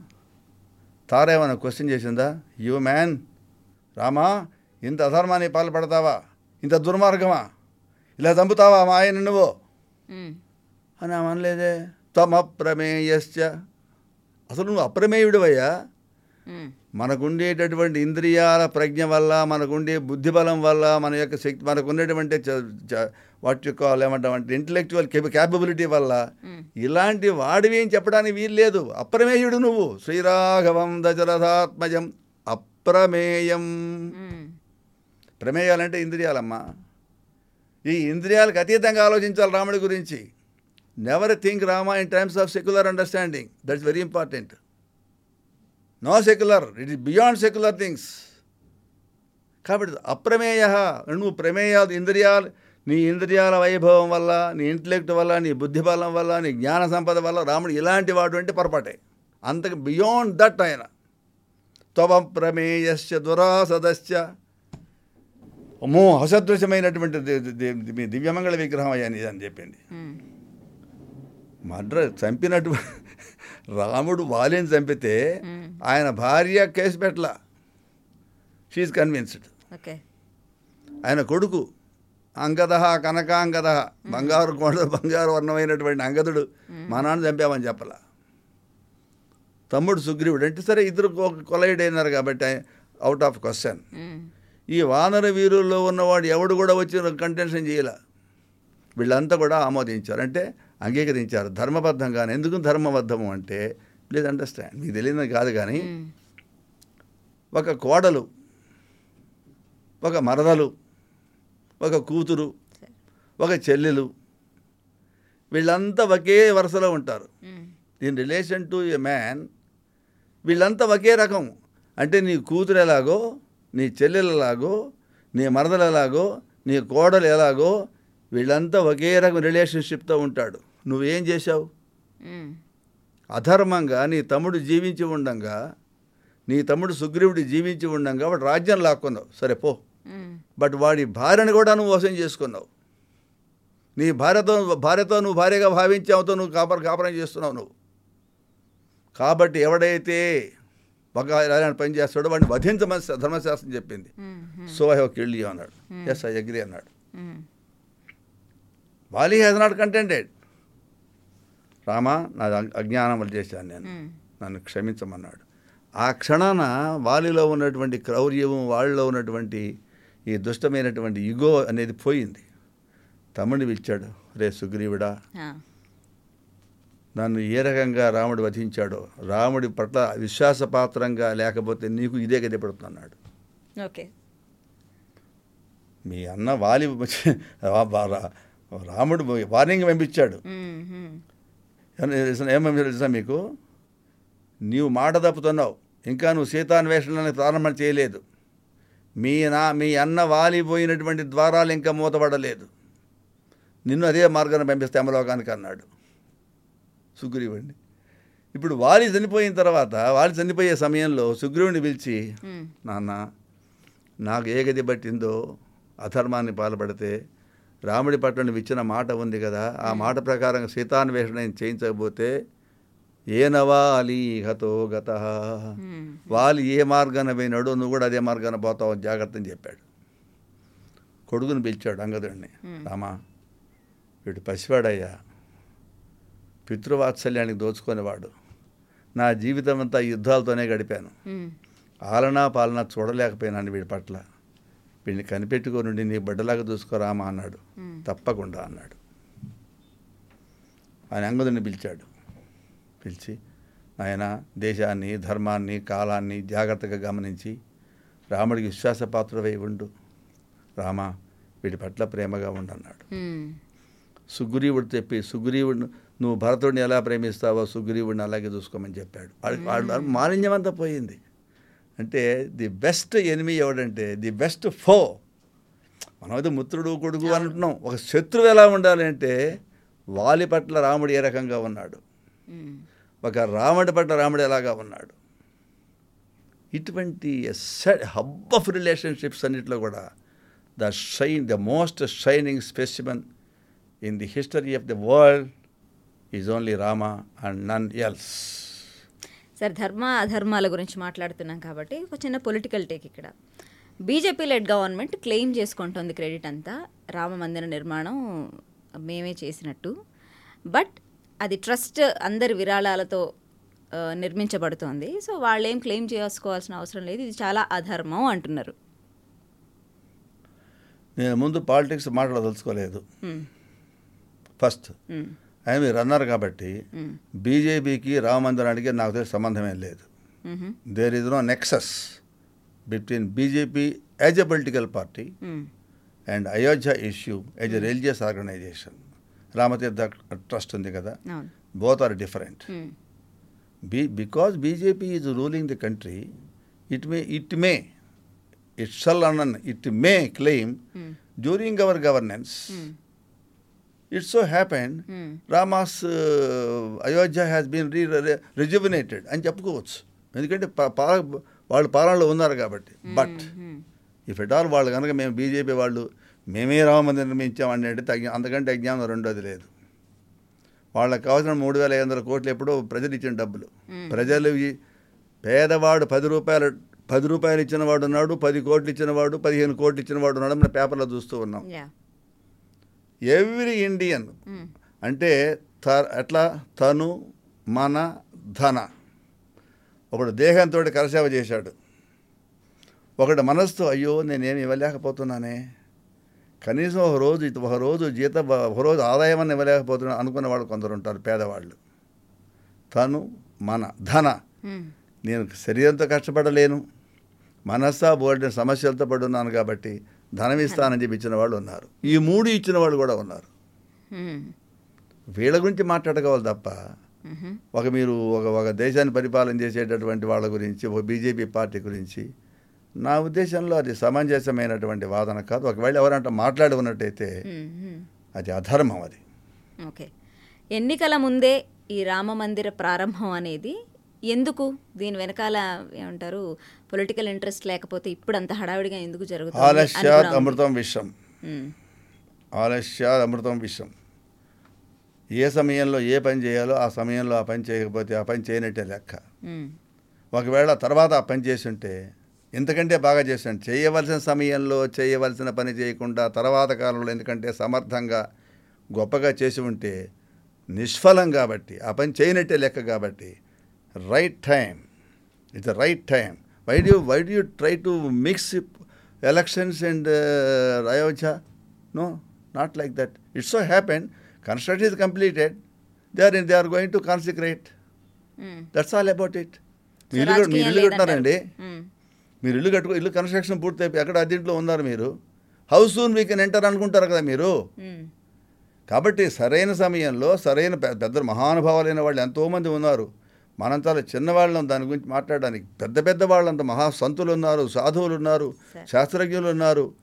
Speaker 2: తార ఏమైనా క్వశ్చన్ చేసిందా? యు మ్యాన్ రామా ఇంత అధర్మాన్ని పాల్పడతావా? ఇంత దుర్మార్గమా? ఇలా చంపుతావా మా ఆయన నువ్వు?
Speaker 1: మ్మ్.
Speaker 2: అని ఆమె అనలేదే. తమప్రమేయశ్చ అసలు నువ్వు అప్రమేయుడివయ్యా. మనకుండేటటువంటి ఇంద్రియాల ప్రజ్ఞ వల్ల మనకుండే బుద్ధి బలం వల్ల మన యొక్క శక్తి మనకున్నటువంటి వాటి యొక్క ఏమంటామంటే ఇంటలెక్చువల్ క్యాపబిలిటీ వల్ల ఇలాంటి వాడివి ఏం చెప్పడానికి వీల్లేదు అప్రమేయుడు నువ్వు. శ్రీరాఘవం దశరథాత్మజం అప్రమేయం. ప్రమేయాలంటే ఇంద్రియాలమ్మా. ఈ ఇంద్రియాలకు అతీతంగా ఆలోచించాలి రాముడి గురించి. Never think Rama in times of secular understanding that's very important no secular it is beyond secular things కాబట్టి అప్రమేయ నువ్వు ప్రమేయాలు ఇంద్రియాలు నీ ఇంద్రియాల వైభవం వల్ల నీ ఇంటలెక్ట్ వల్ల నీ బుద్ధి బలం వల్ల నీ జ్ఞాన సంపద వల్ల రాముడు ఇలాంటి వాడు అంటే పొరపాటే. అంతకు బియాండ్ దట్ ఆయన. త్వమ ప్రమేయశ్చ దురాసదశ్చ అమ్మో అసదృశ్యమైనటువంటి దివ్యమంగళ విగ్రహం అయ్యా అని చెప్పింది. మడ్ర చంపినట్టు రాముడు వాలిని చంపితే. ఆయన భార్య కేసు పెట్టల. She convinced
Speaker 1: okay.
Speaker 2: ఆయన కొడుకు అంగద కనకాంగద బంగారు కొండ బంగారు వర్ణమైనటువంటి అంగదుడు మా నాన్న చంపామని చెప్పల. తమ్ముడు సుగ్రీవుడు అంటే సరే ఇద్దరు కొలైడ్ అయినారు కాబట్టి అవుట్ ఆఫ్ క్వశ్చన్. ఈ వానర వీరుల్లో ఉన్నవాడు ఎవడు కూడా వచ్చి కంటెన్షన్ చేయాల? వీళ్ళంతా కూడా ఆమోదించారు. అంటే అంగీకరించారు. ధర్మబద్ధంగానే. ఎందుకు ధర్మబద్ధము అంటే ప్లీజ్ అండర్స్టాండ్ మీకు తెలియదు కాదు కానీ. ఒక కోడలు ఒక మరదలు ఒక కూతురు ఒక చెల్లెలు వీళ్ళంతా ఒకే వరుసలో ఉంటారు. In relation to a man వీళ్ళంతా ఒకే రకం. అంటే నీ కూతురు ఎలాగో నీ చెల్లెలు ఎలాగో నీ మరదలు ఎలాగో నీ కోడలు ఎలాగో వీళ్ళంతా ఒకే రకం రిలేషన్షిప్తో ఉంటాడు. నువ్వేం చేశావు. అధర్మంగా నీ తమ్ముడు జీవించి ఉండంగా నీ తమ్ముడు సుగ్రీవుడు జీవించి ఉండంగా వాడు రాజ్యం లాక్కున్నావు. సరే పో. బట్ వాడి భార్యను కూడా నువ్వు మోసం చేసుకున్నావు. నీ భార్యతో భార్యతో నువ్వు భార్యగా భావించావుతో నువ్వు కాపర కాపరం చేస్తున్నావు నువ్వు. కాబట్టి ఎవడైతే ఒక ఇలాంటి పని చేస్తాడో వాడిని వధించమని ధర్మశాస్త్రం చెప్పింది. So I have killed you అన్నాడు. ఎస్ ఐ అగ్రి అన్నాడు. Vali has not contented Rama నా అజ్ఞానం వల్ల చేశాను నేను. నన్ను క్షమించమన్నాడు. ఆ క్షణాన వాలిలో ఉన్నటువంటి క్రౌర్యము వాళ్ళలో ఉన్నటువంటి ఈ దుష్టమైనటువంటి యుగో అనేది పోయింది. తమ్ముడిని పిలిచాడు రే సుగ్రీవుడా. నన్ను ఏ రకంగా రాముడు వధించాడో రాముడి పట్ల విశ్వాసపాత్రంగా లేకపోతే నీకు ఇదే గది పడుతున్నాడు
Speaker 1: ఓకే.
Speaker 2: మీ అన్న వాలి రాముడు వార్నింగ్ పంపించాడు
Speaker 1: మ్మ్. మ్మ్.
Speaker 2: ఏమని- ఏమని తెలుసా మీకు నీవు మాట తప్పుతున్నావు ఇంకా నువ్వు సీతాన్వేషణని ప్రారంభం చేయలేదు మీ నా మీ అన్న వాలిపోయినటువంటి ద్వారాలు ఇంకా మూతపడలేదు నిన్ను అదే మార్గాన్ని పంపిస్తే అమలోకానికి అన్నాడు సుగ్రీవుడిని ఇప్పుడు వాలి చనిపోయిన తర్వాత వాలి చనిపోయే సమయంలో సుగ్రీవుని పిలిచి. నాన్న నాకు ఏ గది పట్టిందో అధర్మాన్ని పాల్పడితే రాముడి పట్ల నువ్వు ఇచ్చిన మాట ఉంది కదా ఆ మాట ప్రకారం సీతాన్వేషణ నేను చేయించకపోతే ఏనవా అలీ హతో గత. వాళ్ళు ఏ మార్గాన పోయినాడో నువ్వు కూడా అదే మార్గాన పోతావు అని జాగ్రత్త అని చెప్పాడు కొడుకుని పిలిచాడు అంగదుడిని. రామా వీడు పసివాడయ్యా పితృవాత్సల్యానికి దోచుకునేవాడు నా జీవితం అంతా యుద్ధాలతోనే గడిపాను. ఆలనా పాలన చూడలేకపోయినాను వీడి పట్ల వీడిని కనిపెట్టుకోనుండి నీ బిడ్డలాగా చూసుకోరామా అన్నాడు. తప్పకుండా అన్నాడు. ఆయన అంగదుని పిలిచాడు. పిలిచి ఆయన దేశాన్ని ధర్మాన్ని కాలాన్ని జాగ్రత్తగా గమనించి రాముడికి విశ్వాసపాత్రవై ఉండు. రామ వీటి పట్ల ప్రేమగా ఉండన్నాడు. సుగ్రీవుడు చెప్పి సుగ్రీవుడు నువ్వు భరతుడిని ఎలా ప్రేమిస్తావో సుగ్రీవుడిని అలాగే చూసుకోమని చెప్పాడు. వాడు వాడు మాలిన్యం అంతా పోయింది. అంటే ది బెస్ట్ ఎనిమి ఎవడంటే ది బెస్ట్ ఫో మనం అయితే మిత్రుడు కొడుకు అంటున్నాం. ఒక శత్రువు ఎలా ఉండాలి అంటే వాలి పట్ల రాముడు ఏ రకంగా ఉన్నాడు. ఒక రాముడి పట్ల రాముడు ఎలాగా ఉన్నాడు? ఇటువంటి హబ్ ఆఫ్ రిలేషన్షిప్స్ అన్నిట్లో కూడా the shine the most shining specimen in the history of the world is only Rama and none else.
Speaker 1: సరే ధర్మ అధర్మాల గురించి మాట్లాడుతున్నాం కాబట్టి ఒక చిన్న పొలిటికల్ టేక్ ఇక్కడ. బీజేపీ లెడ్ గవర్నమెంట్ క్లెయిమ్ చేసుకుంటుంది క్రెడిట్ అంతా. రామ మందిర నిర్మాణం మేమే చేసినట్టు. బట్ అది ట్రస్ట్ అందరి విరాళాలతో నిర్మించబడుతోంది. సో వాళ్ళు ఏం క్లెయిమ్ చేసుకోవాల్సిన అవసరం లేదు. ఇది చాలా అధర్మం అంటున్నారు.
Speaker 2: నేను ముందు పాలిటిక్స్ మాట్లాడదలుచుకోలేదు. ఫస్ట్
Speaker 1: మ్మ్.
Speaker 2: ఆయన మీరు అన్నారు కాబట్టి
Speaker 1: మ్మ్.
Speaker 2: బీజేపీకి రామ మందిరానికి నాకు తెలిసి సంబంధమే లేదు
Speaker 1: మ్మ్.
Speaker 2: There is no nexus between BJP as a political party
Speaker 1: hmm.
Speaker 2: And Ayodhya issue as a religious organisation Ramatirtha trust ఉంది కదా
Speaker 1: అవును
Speaker 2: both are different
Speaker 1: hmm.
Speaker 2: Be because BJP is ruling the country it may it may it shall un it may claim
Speaker 1: hmm.
Speaker 2: During our governance
Speaker 1: hmm.
Speaker 2: It so happen. Rama's Ayodhya has been re rejuvenated అని చెప్పుకోవచ్చు ఎందుకంటే వాళ్ళు పాలనలో ఉన్నారు కాబట్టి but. If at all వాళ్ళు కనుక మేము బీజేపీ వాళ్ళు మేమే రామమందిరం నిర్మించామని అంటే తగ్గి అంతకంటే అజ్ఞానం రెండోది లేదు వాళ్ళకి కావాల్సిన మూడు వేల ఐదు వందల కోట్లు ఎప్పుడో ప్రజలు ఇచ్చిన డబ్బులు
Speaker 1: మ్మ్.
Speaker 2: ప్రజలు పేదవాడు పది రూపాయలు పది రూపాయలు ఇచ్చిన వాడు ఉన్నాడు పది కోట్లు ఇచ్చిన వాడు పదిహేను కోట్లు ఇచ్చిన వాడు ఉన్నాడు మన పేపర్లో చూస్తూ ఉన్నాం ఎవ్రీ ఇండియన్. అంటే త ఎట్లా? తను మన ధన. ఒకడు దేహంతో కరసేవ చేశాడు. ఒకడు మనస్సుతో అయ్యో నేనేమి ఇవ్వలేకపోతున్నానే. కనీసం ఒక రోజు ఒక రోజు జీత ఒక రోజు ఆదాయం అని ఇవ్వలేకపోతున్నా అనుకున్న వాళ్ళు కొందరు ఉంటారు పేదవాళ్ళు. తను మన ధన. నేను శరీరంతో కష్టపడలేను. మనస్సా బోర్డు సమస్యలతో పడున్నాను కాబట్టి ధనం ఇస్తానని చెప్పి ఇచ్చిన వాళ్ళు ఉన్నారు ఈ మూడు ఇచ్చిన వాళ్ళు కూడా ఉన్నారు
Speaker 1: మ్మ్.
Speaker 2: వీళ్ళ గురించి మాట్లాడగవాలి తప్ప
Speaker 1: మ్మ్.
Speaker 2: ఒక మీరు ఒక ఒక దేశాన్ని పరిపాలన చేసేటటువంటి వాళ్ళ గురించి ఒక బీజేపీ పార్టీ గురించి నా ఉద్దేశంలో అది సమంజసమైనటువంటి వాదన కాదు ఒకవేళ ఎవరంట మాట్లాడి ఉన్నట్టయితే. అది అధర్మం అది
Speaker 1: ఓకే ఎన్నికల ముందే ఈ రామ మందిర ప్రారంభం అనేది ఎందుకు దీని వెనకాల ఏమంటారు పొలిటికల్ ఇంట్రెస్ట్ లేకపోతే ఇప్పుడు అంత హడావిడిగా ఎందుకు జరుగుతుంది
Speaker 2: ఆలస్యాత్. అమృతం విషం. ఆలస్యాత్ అమృతం విషం ఏ సమయంలో ఏ పని చేయాలో ఆ సమయంలో ఆ పని చేయకపోతే ఆ పని చేయనట్టే లెక్క. ఒకవేళ తర్వాత ఆ పని చేసి ఉంటే ఇంతకంటే బాగా చేశాను చేయవలసిన సమయంలో చేయవలసిన పని చేయకుండా తర్వాత కాలంలో ఎందుకంటే సమర్థంగా గొప్పగా చేసి ఉంటే నిష్ఫలం కాబట్టి ఆ పని చేయనట్టే లెక్క కాబట్టి right time it's right time why do why do you try to mix elections and Ayodhya no not like that it's so happen construction is completed they are they are going to consecrate. That's all about it మీరు ఇల్లు మీరు ఇల్లు. కట్టారండి
Speaker 1: మ్మ్.
Speaker 2: మీరు ఇల్లు కట్టుకో ఇల్లు construction పూర్తయిపోయి ఎక్కడ అద్దీంట్లో ఉన్నారు మీరు. House soon we can enter అనుకుంటారు కదా మీరు?
Speaker 1: మ్మ్.
Speaker 2: కాబట్టి సరైన సమయంలో సరైన పెద్ద మహానుభావులైన వాళ్ళు ఎంతోమంది ఉన్నారు. మనంతా చిన్నవాళ్ళం దాని గురించి మాట్లాడడానికి. పెద్ద పెద్ద వాళ్ళంత మహా సంతులు ఉన్నారు సాధువులు ఉన్నారు. శాస్త్రజ్ఞులు ఉన్నారు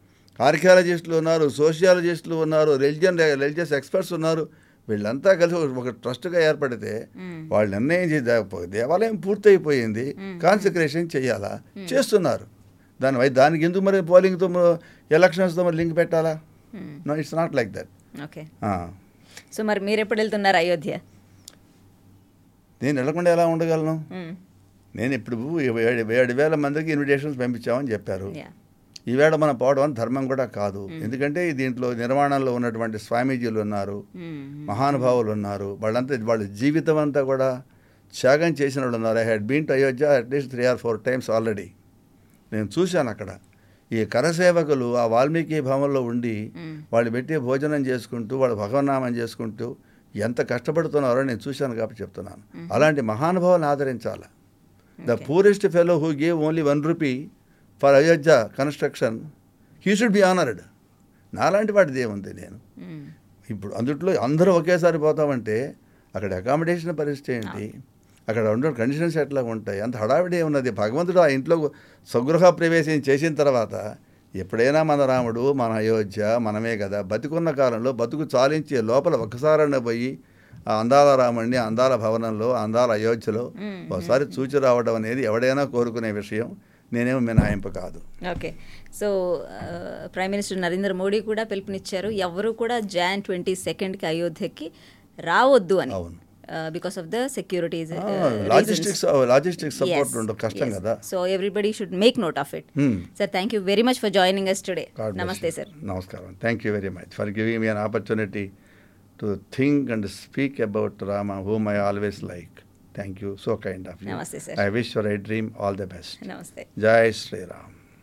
Speaker 2: ఆర్కియాలజిస్టులు ఉన్నారు సోషియాలజిస్టులు ఉన్నారు రిలిజియన్ రిలీజియస్ ఎక్స్పర్ట్స్ ఉన్నారు. వీళ్ళంతా కలిసి ఒక- ట్రస్ట్గా ఏర్పడితే. వాళ్ళు నిర్ణయం చేసి దేవాలయం పూర్తయిపోయింది. కాన్సన్ట్రేషన్ చేయాలా? చేస్తున్నారు. దాని వై- దానికి ఎందుకు మరి పోలింగ్తో ఎలక్షన్స్తో మరి లింక్ పెట్టాలా. No it's not like that
Speaker 1: okay. So మరి మీరు ఎప్పుడు వెళ్తున్నారు అయోధ్య?
Speaker 2: నేను వెళ్ళకుండా ఎలా ఉండగలను. నేను ఇప్పుడు ఏడు ఏడు వేల మందికి ఇన్విటేషన్స్ పంపించామని చెప్పారు. ఈవేళ మనం పోవడం అని ధర్మం కూడా కాదు. ఎందుకంటే దీంట్లో నిర్మాణంలో ఉన్నటువంటి స్వామీజీలు ఉన్నారు. మహానుభావులు ఉన్నారు. వాళ్ళంతా వాళ్ళ జీవితం అంతా కూడా త్యాగం చేసిన వాళ్ళు ఉన్నారు. I had been to Ayodhya at least three or four times already నేను చూశాను అక్కడ. ఈ కరసేవకులు ఆ వాల్మీకి భవన్లో ఉండి. వాళ్ళు పెట్టి భోజనం చేసుకుంటూ వాళ్ళు భగవన్నామం చేసుకుంటూ ఎంత కష్టపడుతున్నారో నేను చూశాను కాబట్టి చెప్తున్నాను. అలాంటి మహానుభావులను ఆదరించాలి. The purest fellow who gave only one rupee for Ayodhya construction he should be honoured నాలాంటి వాడిది ఏముంది నేను. ఇప్పుడు అందుట్లో అందరూ ఒకేసారి పోతామంటే అక్కడ అకామిడేషన్ పరిస్థితి ఏంటి? అక్కడ ఉండే కండిషన్స్ ఎట్లా ఉంటాయి? అంత హడావిడి ఉన్నది భగవంతుడు ఆ ఇంట్లో స్వగృహ ప్రవేశం చేసిన తర్వాత ఎప్పుడైనా మన రాముడు మన అయోధ్య మనమే కదా. బతికున్న కాలంలో బతుకు చాలించే లోపల ఒక్కసారైనా పోయి ఆ అందాల రాముడిని అందాల భవనంలో అందాల అయోధ్యలో ఒకసారి చూచి రావడం అనేది ఎవడైనా కోరుకునే విషయం. నేనేమో మినహాయింపు కాదు.
Speaker 1: Okay. So prime minister Narendra Modi కూడా పిలుపునిచ్చారు. ఎవరు కూడా జాన్ ట్వంటీ సెకండ్కి అయోధ్యకి రావద్దు అని.
Speaker 2: అవును.
Speaker 1: Because of the securities
Speaker 2: logistics logistics support ఉండదు కష్టం కదా
Speaker 1: so everybody should make note of it
Speaker 2: Hmm.
Speaker 1: Sir thank you very much for joining us today
Speaker 2: God bless
Speaker 1: నమస్తే
Speaker 2: you.
Speaker 1: Sir
Speaker 2: Namaskaram. Thank you very much for giving me an opportunity to think and speak about Rama, whom I always like. Thank you. So kind of you.
Speaker 1: Namaste, sir.
Speaker 2: I wish for a dream all the best.
Speaker 1: నమస్తే
Speaker 2: Jai Sri Ram.